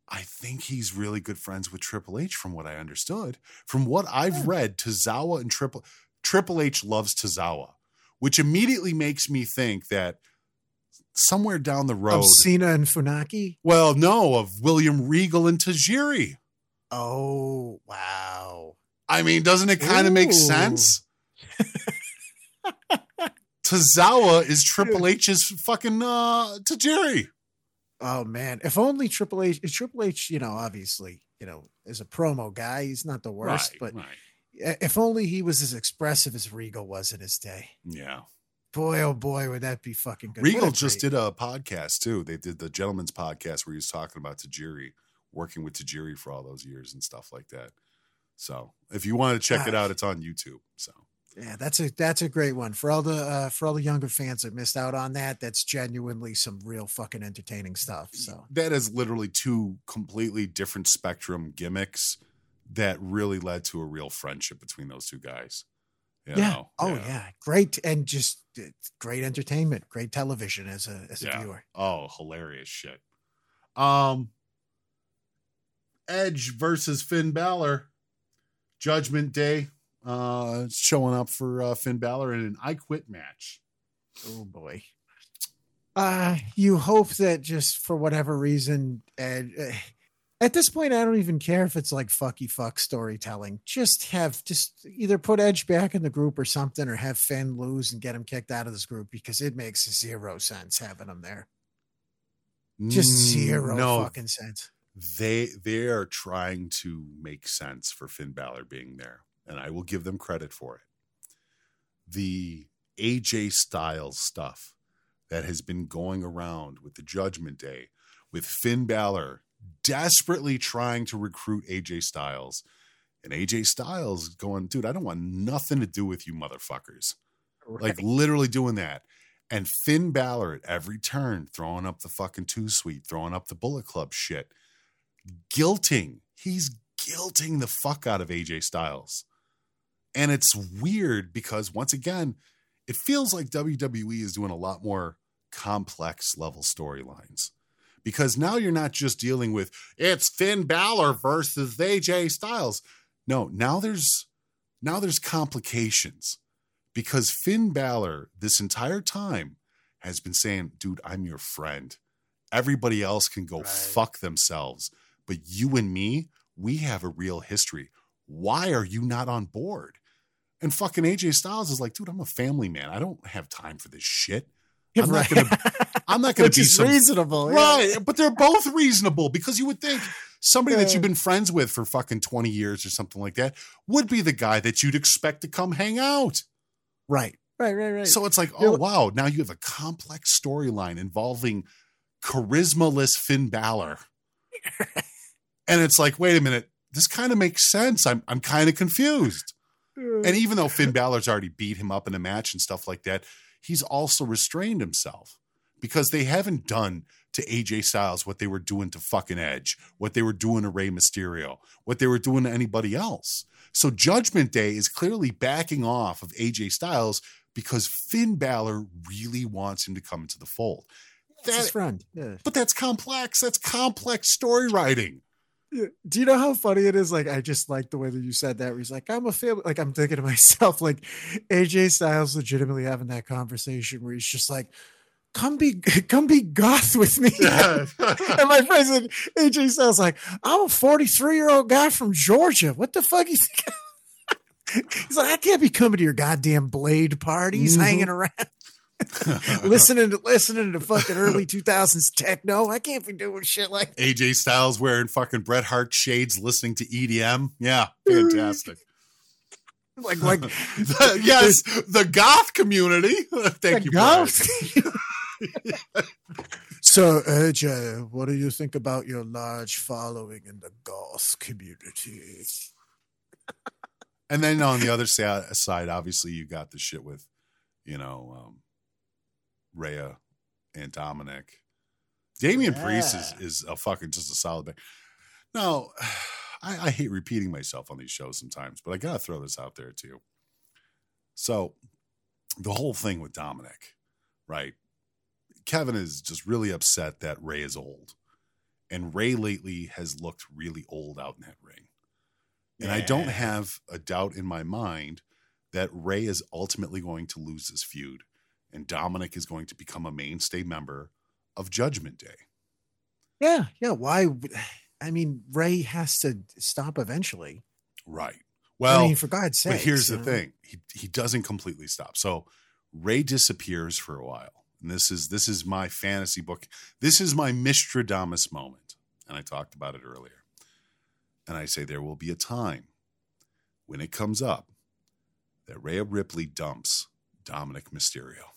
D: I think he's really good friends with Triple H from what I understood. From what I've read, Tozawa and Triple Triple H loves Tozawa, which immediately makes me think that somewhere down the road
C: of Cena and Funaki.
D: Well, no, of William Regal and Tajiri.
C: Oh wow!
D: I mean, doesn't it kind of make sense? Tozawa is Triple H's fucking uh Tajiri.
C: Oh man, if only Triple H. Triple H, you know, obviously, you know, is a promo guy. He's not the worst,
D: Right,
C: but
D: right.
C: if only he was as expressive as Regal was in his day.
D: Yeah.
C: Boy, oh boy, would that be fucking good.
D: Regal just did a podcast too. They did the Gentleman's Podcast where he was talking about Tajiri, working with Tajiri for all those years and stuff like that. So if you want to check it
C: Ah.
D: out, it's on YouTube. So
C: Yeah, that's a that's a great one for all the uh, for all the younger fans that missed out on that. That's genuinely some real fucking entertaining stuff. So
D: that is literally two completely different spectrum gimmicks that really led to a real friendship between those two guys. You
C: yeah,
D: know?
C: oh yeah. great and just uh, great entertainment, great television as a as a
D: Yeah.
C: viewer.
D: Oh, hilarious shit. Um Edge versus Finn Balor. Judgment Day. Uh showing up for uh, Finn Balor in an I quit match.
C: Oh boy. Uh you hope that just for whatever reason, and uh, At this point, I don't even care if it's like fucky fuck storytelling. Just have just either put Edge back in the group or something, or have Finn lose and get him kicked out of this group because it makes zero sense having him there. Just
D: Mm,
C: zero
D: no,
C: fucking sense.
D: They they are trying to make sense for Finn Balor being there, and I will give them credit for it. The AJ Styles stuff that has been going around with the Judgment Day, with Finn Balor desperately trying to recruit AJ Styles, and AJ Styles going, dude, I don't want nothing to do with you, motherfuckers. Like literally doing that. And Finn Balor at every turn throwing up the fucking Too Sweet, throwing up the Bullet Club shit, guilting. He's guilting the fuck out of AJ Styles. And it's weird because once again, it feels like WWE is doing a lot more complex level storylines. Because now you're not just dealing with it's Finn Balor versus AJ Styles. No, now there's now there's complications because Finn Balor this entire time has been saying, "Dude, I'm your friend. Everybody else can go fuck themselves, but you and me, we have a real history. Why are you not on board?" And fucking AJ Styles is like, "Dude, I'm a family man. I don't have time for this shit. I'm not gonna. I'm not gonna be some
C: reasonable, yeah.
D: right? But they're both reasonable because you would think somebody that you've been friends with for fucking 20 years or something like that would be the guy that you'd expect to come hang out.
C: Right. Right, right, right.
D: So it's like,
C: You're-
D: oh wow, now you have a complex storyline involving charismaless Finn Balor. and it's like, wait a minute, this kind of makes sense. I'm I'm kind of confused. And even though Finn Balor's already beat him up in a match and stuff like that, he's also restrained himself because they haven't done to AJ Styles what they were doing to fucking Edge, what they were doing to Rey Mysterio, what they were doing to anybody else. So Judgment Day is clearly backing off of AJ Styles because Finn Balor really wants him to come into the fold.
C: His
D: That-
C: friend. Yeah.
D: but that's complex. That's complex story writing.
C: Yeah. Do you know how funny it is? Like, I just like the way that you said that. Where he's like, "I'm a family." Like, I'm thinking to myself, like, AJ Styles legitimately having that conversation where he's just like, "Come be, come be goth with me." and my friend said, AJ Styles like, "I'm a 43 year old guy from Georgia. What the fuck you think?" he's like, "I can't be coming to your goddamn blade parties,
D: Mhm.
C: hanging around." listening to listening to fucking early 2000s techno. I can't be doing shit like
D: AJ Styles wearing fucking Bret Hart shades, listening to EDM. Yeah, fantastic.
C: like like
D: yes, the goth community. Thank you, Brian.
C: so, uh, what do you think about your large following in the goth community?
D: And then on the other side, obviously, you got the shit with, you know, um, Rhea and Dominic. Damian Priest is, is a fucking just a solid back. No, I, I hate repeating myself on these shows sometimes, but I got to throw this out there too. So, the whole thing with Dominic, right? Kevin is just really upset that Rey is old. And Rey lately has looked really old out in that ring. And I don't have a doubt in my mind that Rey is ultimately going to lose this feud and Dominic is going to become a mainstay member of Judgment Day.
C: Yeah, yeah. Why? I mean, Rey has to stop eventually.
D: Right. Well,
C: I mean, for God's sake.
D: but here's the thing: he he doesn't completely stop. So Rey disappears for a while, and this is this is my fantasy book. This is my Mistradamus moment, and I talked about it earlier. And I say there will be a time when it comes up that Rhea Ripley dumps Dominic Mysterio,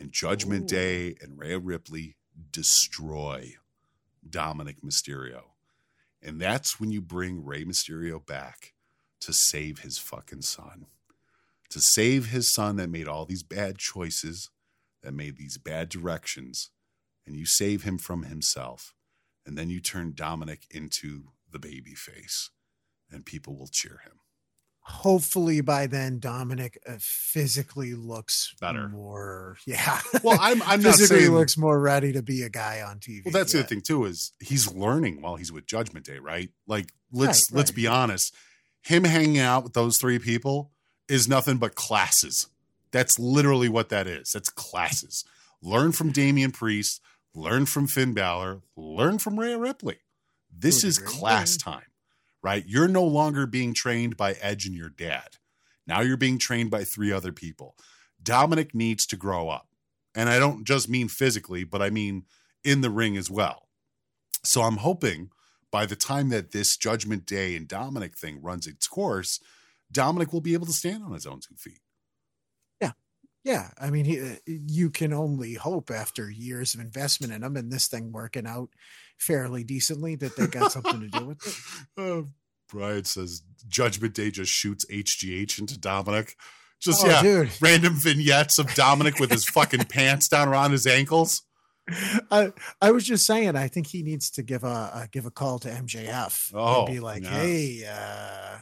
D: and Judgment Day and Rhea Ripley destroy Dominic Mysterio. And that's when you bring Rey Mysterio back to save his fucking son. To save his son that made all these bad choices, that made these bad directions, and you save him from himself. And then you turn Dominic into the baby face, and people will cheer him.
C: Hopefully by then Dominic uh, physically looks
D: Better.
C: more. Yeah.
D: Well, I'm I'm not saying
C: looks more ready to be a guy on TV.
D: Well, that's the other thing too is he's learning while he's with Judgment Day, right? Like let's
C: Right,
D: let's
C: right.
D: be honest, him hanging out with those three people is nothing but classes. That's literally what that is. That's classes. Learn from Damian Priest, learn from Finn Balor, learn from Rhea Ripley. This is class time, right? You're no longer being trained by Edge and your dad. Now you're being trained by three other people. Dominic needs to grow up. And I don't just mean physically, but I mean in the ring as well. So I'm hoping by the time that this Judgment Day and Dominic thing runs its course, Dominic will be able to stand on his own two feet.
C: Yeah, Yeah. I mean, he, uh, you can only hope after years of investment in him and this thing working out fairly decently that they got something to do with it.
D: Uh, Brian says Judgment Day just shoots HGH into Dominic. Just
C: Oh,
D: yeah,
C: dude.
D: random vignettes of Dominic with his fucking pants down around his ankles.
C: I I was just saying, I think he needs to give a, give a call to MJF
D: Oh,
C: and be like,
D: yeah.
C: "Hey, uh,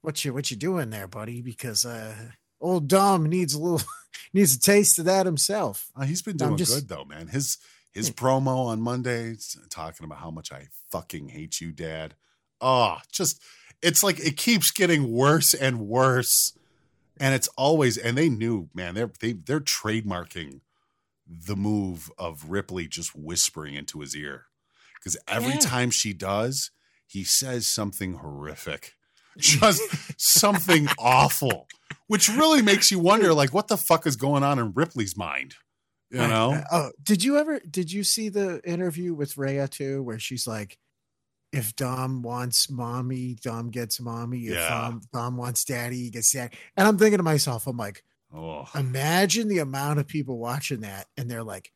C: what you what you doing there, buddy? Because uh, old Dom needs a little needs a taste of that himself."
D: Uh, he's been doing
C: just-
D: good though, man. His his hmm. promo on Mondays talking about how much I fucking hate you, Dad. Oh, just it's like it keeps getting worse and worse, and it's always and they knew, man. They're they they're trademarking the move of Ripley just whispering into his ear because every
C: Yeah.
D: time she does, he says something horrific, just something awful, which really makes you wonder, like, what the fuck is going on in Ripley's mind? You know?
C: Uh, Oh, did you ever did you see the interview with Rhea too, where she's like, if Dom wants mommy, Dom gets mommy. If
D: Yeah.
C: Dom, Dom wants daddy, he gets dad. And I'm thinking to myself, I'm like,
D: Oh,
C: imagine the amount of people watching that, and they're like,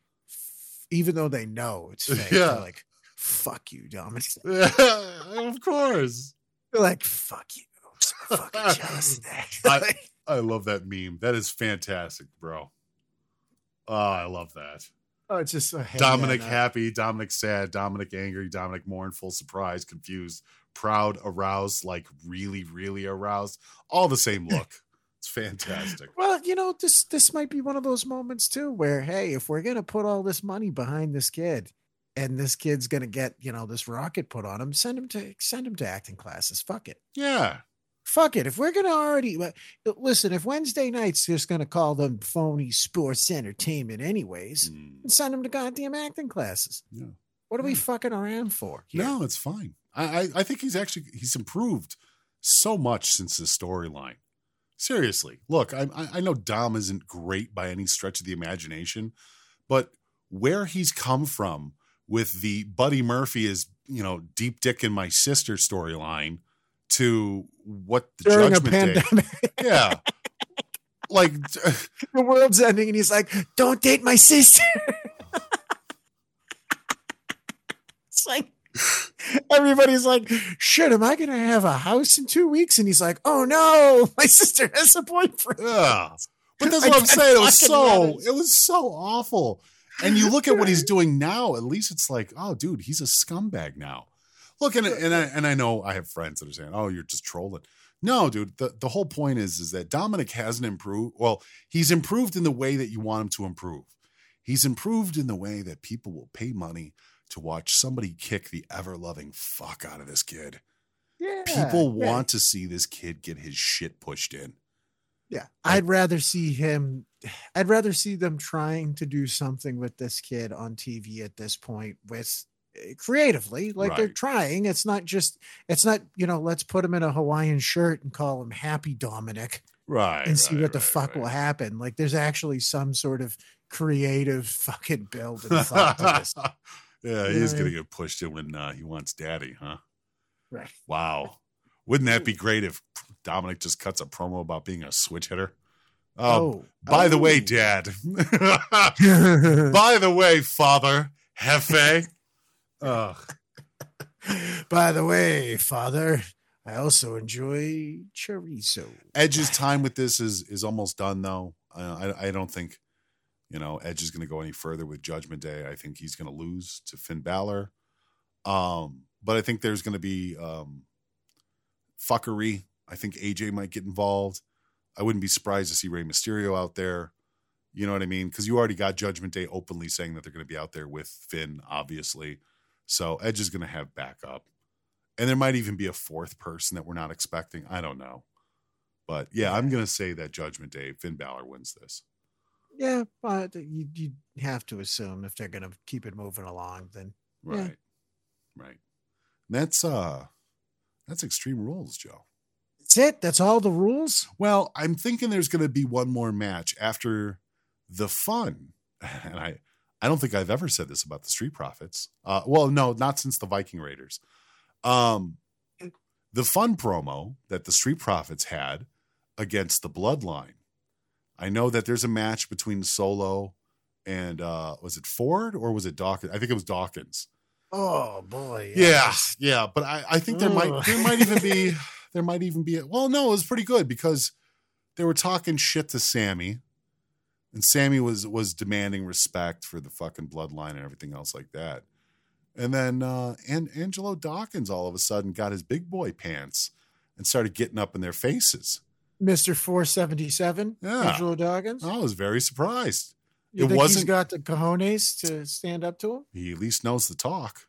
C: even though they know it's fake,
D: Yeah.
C: they're like, fuck you, Dom. It's-
D: of course.
C: They're like, fuck you. I'm so fucking jealous.
D: I, I love that meme. That is fantastic, bro. Oh, I love that.
C: oh, it's just uh, a
D: Dominic happy, Dominic sad, Dominic angry, Dominic mournful, surprised, confused, proud, aroused, like really, really aroused. All the same look. It's fantastic.
C: Well, you know, this this might be one of those moments too where, hey, if we're gonna put all this money behind this kid, and this kid's gonna get, you know, this rocket put on him, send him to send him to acting classes. Fuck it.
D: Yeah.
C: Fuck it. If we're gonna already uh, listen, if Wednesday night's just gonna call them phony sports entertainment anyways, mm. send them to goddamn acting classes.
D: Yeah.
C: What are we fucking around for? here?
D: No, it's fine. I, I I think he's actually he's improved so much since this storyline. Seriously, look, I I- I know Dom isn't great by any stretch of the imagination, but where he's come from with the Buddy Murphy is you know deep dick in my sister storyline to what the
C: During a
D: Judgment Day, yeah, like
C: the world's ending, and he's like, "Don't date my sister." it's like everybody's like, "Shit, am I gonna have a house in two weeks?" And he's like, "Oh no, my sister has a boyfriend."
D: Yeah. But that's what I'm saying. It was so it was so awful. And you look at what he's doing now, at least it's like, oh dude, he's a scumbag now. Look, and, and I and I know I have friends that are saying, Oh, you're just trolling. No, dude, the, the whole point is is that Dominic hasn't improved. Well, he's improved in the way that you want him to improve. He's improved in the way that people will pay money to watch somebody kick the ever loving fuck out of this kid.
C: Yeah,
D: People
C: yeah.
D: want to see this kid get his shit pushed in.
C: Yeah, I'd rather see him. I'd rather see them trying to do something with this kid on TV at this point with creatively like they're trying it's not just it's not you know let's put him in a hawaiian shirt and call him happy dominic
D: Right.
C: and see
D: right,
C: what the
D: right,
C: fuck
D: right.
C: will happen like there's actually some sort of creative fucking build and thought to this
D: yeah, he's to get pushed in when uh, he wants daddy, huh?
C: right
D: Wow. Wouldn't that be great if Dominic just cuts a promo about being a switch hitter? Oh,
C: Oh.
D: by the way,
C: Oh.
D: Dad. by the way, Father, Hefe. Ugh.
C: by the way father i also enjoy chorizo
D: Edge's time with this is is almost done, though. I I don't think you know Edge is going to go any further with Judgment Day. I think he's going to lose to Finn Balor. Um, but I think there's going to be um, fuckery. I think AJ might get involved. I wouldn't be surprised to see Rey Mysterio out there. You know what I mean? Because you already got Judgment Day openly saying that they're going to be out there with Finn, obviously. So Edge is going to have backup. And there might even be a fourth person that we're not expecting. I don't know. But yeah, I'm going to say that Judgment Day, Finn Balor wins this.
C: yeah but you, you have to assume if they're going to keep it moving along then Yeah.
D: Right. Right. That's uh that's extreme rules, Joe.
C: That's it. That's all the rules.
D: Well, I'm thinking there's going to be one more match after the fun, and I I don't think I've ever said this about the Street Profits. Uh, well, no, not since the Viking Raiders. Um, the fun promo that the Street Profits had against the Bloodline. I know that there's a match between Solo and uh, was it Ford or was it Dawkins? I think it was Dawkins.
C: Oh boy.
D: Yeah,
C: yes.
D: yeah, but I, I think there might there might even be there might even be a, well, no, it was pretty good because they were talking shit to Sammy, and Sami was was demanding respect for the fucking bloodline and everything else like that. And then uh and Angelo Dawkins all of a sudden got his big boy pants and started getting up in their faces.
C: Mr. 477,
D: Yeah.
C: Angelo Dawkins.
D: I was very surprised.
C: You
D: it
C: think
D: wasn't
C: got the cojones to stand up to him?
D: he at least knows the talk.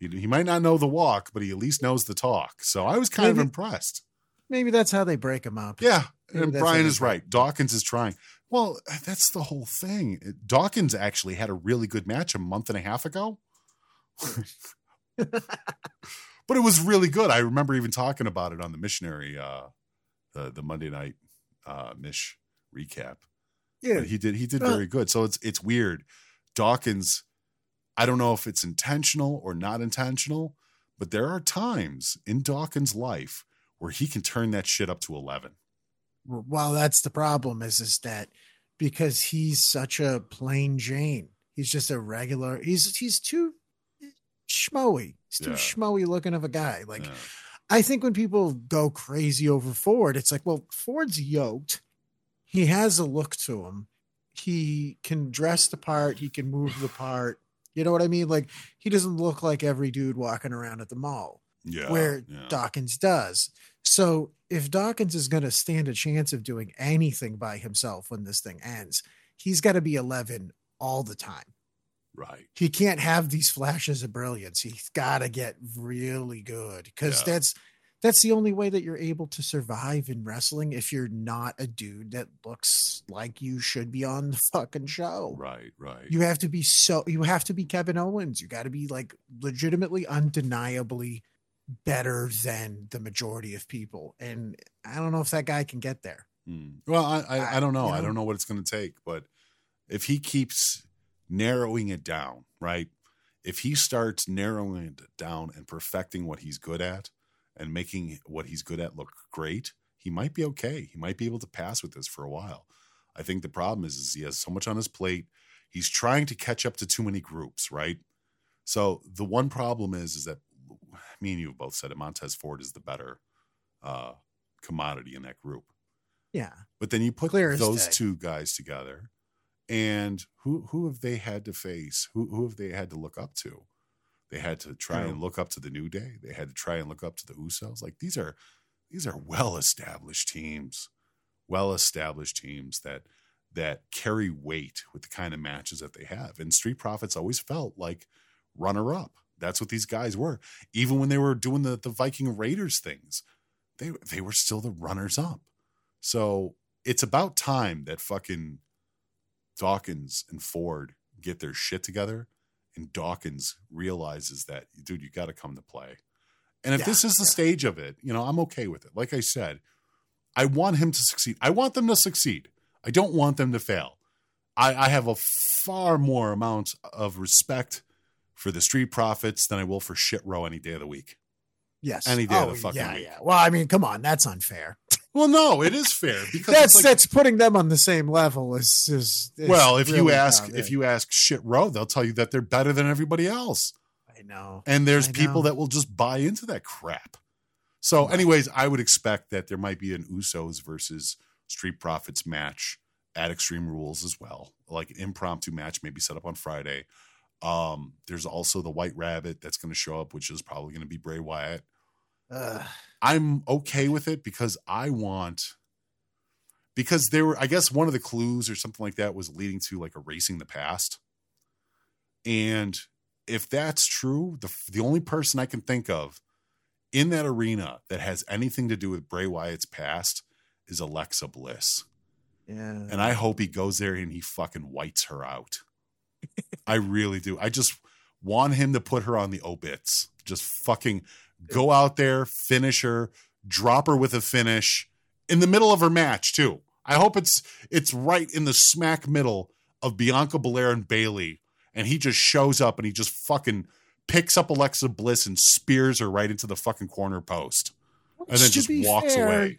D: He, he might not know the walk, but he at least knows the talk. So I was kind of impressed.
C: Maybe that's how they break him up.
D: Yeah,
C: Maybe
D: and Brian is right. Dawkins is trying. Well, that's the whole thing. Dawkins actually had a really good match a month and a half ago. but it was really good. I remember even talking about it on the missionary uh the, the Monday night uh Mish recap.
C: Yeah.
D: But he did he did
C: Uh,
D: very good. So it's it's weird. Dawkins I don't know if it's intentional or not intentional, but there are times in Dawkins' life where he can turn that shit up to 11.
C: Well, that's the problem is is that because he's such a plain Jane. He's just a regular. He's he's too schmoey. He's too
D: Yeah.
C: schmoey looking of a guy. Like
D: Yeah.
C: I think when people go crazy over Ford, it's like, well, Ford's yoked. He has a look to him. He can dress the part. He can move the part. You know what I mean? Like he doesn't look like every dude walking around at the mall
D: Yeah.
C: where
D: yeah.
C: Dawkins does. So if Dawkins is going to stand a chance of doing anything by himself when this thing ends, he's got to be 11 all the time.
D: Right.
C: He can't have these flashes of brilliance. He's got to get really good because
D: Yeah.
C: that's that's the only way that you're able to survive in wrestling if you're not a dude that looks like you should be on the fucking show.
D: Right, right.
C: You have to be so you have to be Kevin Owens. You got to be like legitimately undeniably better than the majority of people. And I don't know if that guy can get there.
D: Hmm. Well, I, I, I don't know.
C: you
D: I don't know what it's going to take, but if he keeps narrowing it down, right? If he starts narrowing it down and perfecting what he's good at and making what he's good at look great, he might be okay. He might be able to pass with this for a while. I think the problem is, is he has so much on his plate. He's trying to catch up to too many groups, right? So the one problem is, is that me and you have both said it. Montez Ford is the better uh, commodity in that group.
C: Yeah.
D: But then you put
C: Clear
D: those two guys together, and who who have they had to face? Who who have they had to look up to? They had to try and look up to the New Day. They had to try and look up to the Usos. Like these are these are well established teams, well established teams that that carry weight with the kind of matches that they have. And Street Profits always felt like runner up. That's what these guys were. Even when they were doing the the Viking Raiders things, they they were still the runners up. So it's about time that fucking Dawkins and Ford get their shit together and Dawkins realizes that, dude, you got to come to play. And if
C: Yeah,
D: this is the stage of it, you know, I'm okay with it. Like I said, I want him to succeed. I want them to succeed. I don't want them to fail. I, I have a far more amount of respect for the Street Profits than I will for Shit Row any day of the week.
C: Yes.
D: Any day of
C: Oh,
D: the fucking
C: yeah,
D: week.
C: yeah. Well, I mean, come on, that's unfair.
D: Well, no, it is fair because
C: That's
D: like,
C: that's putting them on the same level as is. is
D: well, if you ask if you ask Shit Row, they'll tell you that they're better than everybody else.
C: I know.
D: And there's
C: I
D: people that will just buy into that crap. So, anyways, I would expect that there might be an Usos versus Street Profits match at Extreme Rules as well, like an impromptu match, maybe set up on Friday. Um, there's also the White Rabbit that's going to show up, which is probably going to be Bray Wyatt.
C: Ugh.
D: I'm okay with it because I want because there were I guess one of the clues or something like that was leading to like erasing the past. And if that's true, the the only person I can think of in that arena that has anything to do with Bray Wyatt's past is Alexa Bliss.
C: yeah.
D: And I hope he goes there and he fucking whites her out. I really do. I just want him to put her on the obits. just fucking go out there, finish her, drop her with a finish in the middle of her match too. I hope it's it's right in the smack middle of Bianca Belair and Bayley, and he just shows up and he just fucking picks up Alexa Bliss and spears her right into the fucking corner post, and then just walks
C: fair,
D: away.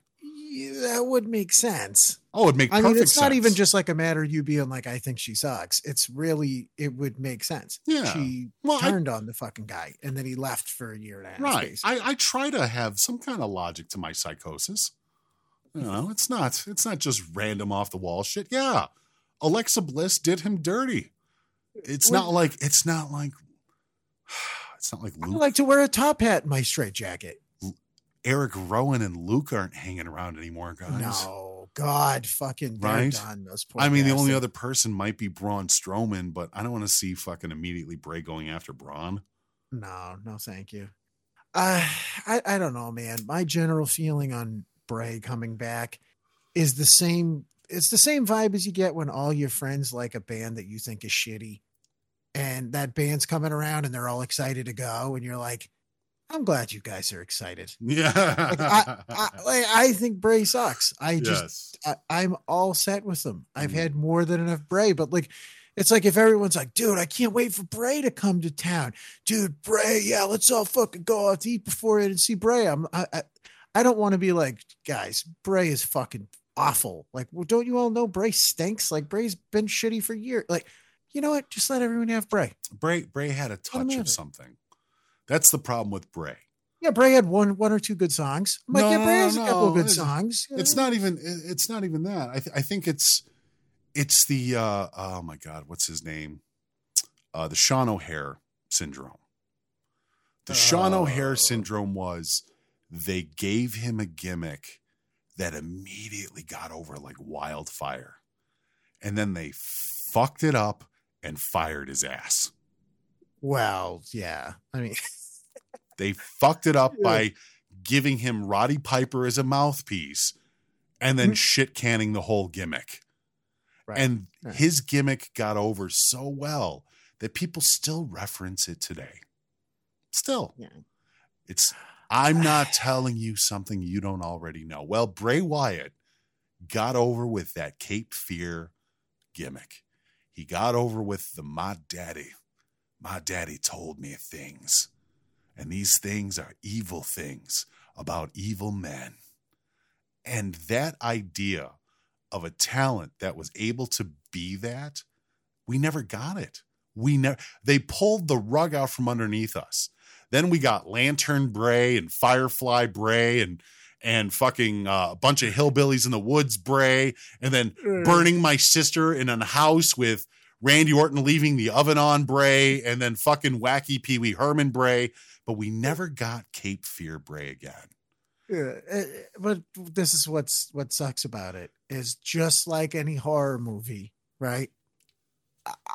C: that would make sense.
D: Oh, it'd make
C: I mean, it's not even just like a matter of you being like, I think she sucks. It's really, it would make sense.
D: Yeah.
C: She
D: Well, I-
C: turned on the fucking guy and then he left for a year and a half.
D: Right.
C: basically.
D: I, I try to have some kind of logic to my psychosis. You know, it's not it's not just random off the wall shit. Yeah. Alexa Bliss did him dirty. It's not like it's not like it's not like
C: I
D: Luke,
C: like to wear a top hat in my straight jacket.
D: Eric Rowan and Luke aren't hanging around anymore, guys.
C: No, God, fucking
D: Right?
C: done.
D: I mean, the only other person might be Braun Strowman, but I don't want to see fucking immediately Bray going after Braun.
C: No, no, thank you. Uh, I I don't know, man. My general feeling on Bray coming back is the same. It's the same vibe as you get when all your friends like a band that you think is shitty, and that band's coming around and they're all excited to go, and you're like, I'm glad you guys are excited.
D: Yeah.
C: Like, I, I, like, I think Bray sucks. I just,
D: Yes.
C: I, I'm all set with them. I've
D: Mhm.
C: had more than enough Bray, but like, it's like if everyone's like, dude, I can't wait for Bray to come to town. Dude, Bray, yeah, let's all fucking go out to eat before it and see Bray. I'm, I, I, I don't want to be like, guys, Bray is fucking awful. Like, well, don't you all know Bray stinks? Like, Bray's been shitty for years. Like, you know what? Just let everyone have Bray.
D: Bray Bray had a touch of something. That's the problem with Bray.
C: Yeah, Bray had one, one or two good songs. I'm like, yeah, Bray has a couple of good
D: it's-
C: songs.
D: It's not even. It's not even that. I, th- I think it's, it's the. uh Oh my God, what's his name? Uh The Sean O'Haire syndrome. The Sean
C: Oh.
D: O'Haire syndrome was they gave him a gimmick that immediately got over like wildfire, and then they fucked it up and fired his ass.
C: Well, yeah. I mean,
D: They fucked it up
C: Yeah.
D: by giving him Roddy Piper as a mouthpiece and then mm-hmm. shit canning the whole gimmick.
C: Right,
D: And
C: right.
D: his gimmick got over so well that people still reference it today. Still.
C: Yeah.
D: It's I'm not telling you something you don't already know. Well, Bray Wyatt got over with that Cape Fear gimmick. He got over with the my daddy. My daddy told me things. And these things are evil things about evil men. And that idea of a talent that was able to be that, we never got it. We never they pulled the rug out from underneath us. Then we got Lantern Bray and Firefly Bray and and fucking uh, a bunch of hillbillies in the woods Bray, and then
C: Mm.
D: burning my sister in a house with Randy Orton leaving the oven on Bray, and then fucking wacky Pee Wee Herman Bray. But we never got Cape Fear Bray again.
C: Yeah, uh, but this is what's what sucks about it is just like any horror movie, right?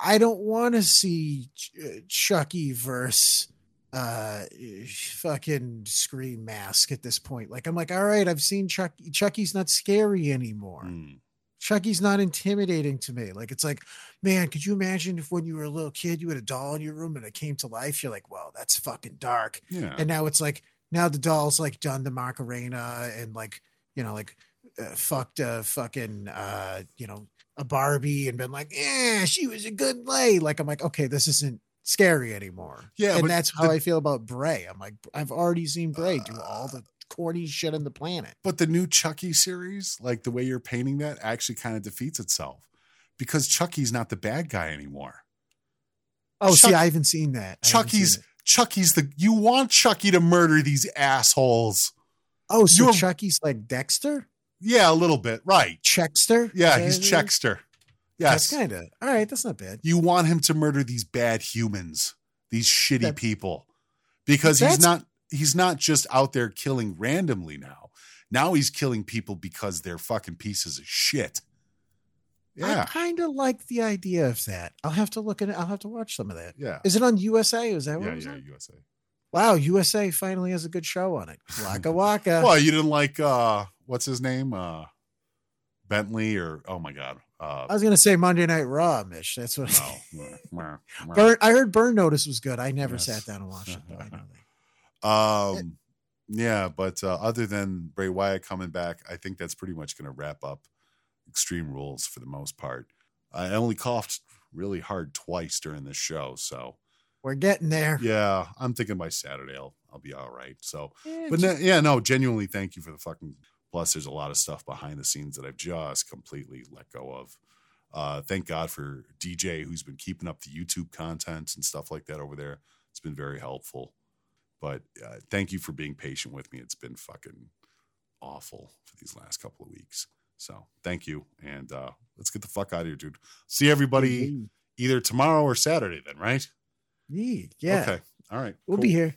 C: I- don't want to see uh, Chucky versus uh fucking Scream Mask at this point. Like I'm like, all right, I've seen Chucky. Chucky's not scary anymore.
D: Mm.
C: Chucky's not intimidating to me. Like it's like, man, could you imagine if when you were a little kid you had a doll in your room and it came to life? You're like, well, that's fucking dark.
D: Yeah.
C: And now it's like now the doll's like done the Macarena and like you know like uh, fucked a fucking uh you know a Barbie and been like, yeah, she was a good lay. Like I'm like, okay, this isn't scary anymore.
D: Yeah,
C: and that's how
D: the-
C: I feel about Bray. I'm like, I've already seen Bray do all the corny shit on the planet.
D: But the new Chucky series, like the way you're painting that, actually kind of defeats itself because Chucky's not the bad guy anymore.
C: Oh, see, I haven't seen that. Haven't seen
D: Chucky's. Chucky's the you want Chucky to murder these assholes.
C: Oh, so
D: You're-
C: Chucky's like Dexter,
D: Yeah, a little bit, right?
C: Checkster.
D: Yeah, he's
C: it?
D: Yes,
C: That's kind of all right. That's not bad.
D: you want him to murder these bad humans, these shitty
C: That-
D: people, because he's not he's not just out there killing randomly now. Now he's killing people because they're fucking pieces of shit. Yeah.
C: I kind of like the idea of that. I'll have to look at it. I'll have to watch some of that.
D: yeah,
C: Is it on USA? Is that what
D: yeah, yeah.
C: on?
D: USA.
C: Wow, USA finally has a good show on it. Waka waka.
D: Well, you didn't like uh what's his name? Uh Bentley or oh my god. Uh
C: I was gonna say Monday Night Raw, Mish. That's what.
D: no.
C: Burn, I heard Burn Notice was good. I never
D: Yes.
C: sat down and watched it.
D: Um, yeah, but uh, other than Bray Wyatt coming back, I think that's pretty much going to wrap up Extreme Rules for the most part. I only coughed really hard twice during this show, so
C: We're getting there.
D: yeah, I'm thinking by Saturday I'll I'll be all right. So,
C: Yeah,
D: but
C: just-
D: no, yeah, no, genuinely, thank you for the fucking. Plus, there's a lot of stuff behind the scenes that I've just completely let go of. Uh, thank God for DJ, who's been keeping up the YouTube content and stuff like that over there. It's been very helpful. But uh, thank you for being patient with me. It's been fucking awful for these last couple of weeks. So thank you, and uh, let's get the fuck out of here, dude. See everybody either tomorrow or Saturday, then, right?
C: Yeah. yeah.
D: Okay. All right.
C: We'll
D: cool.
C: be here.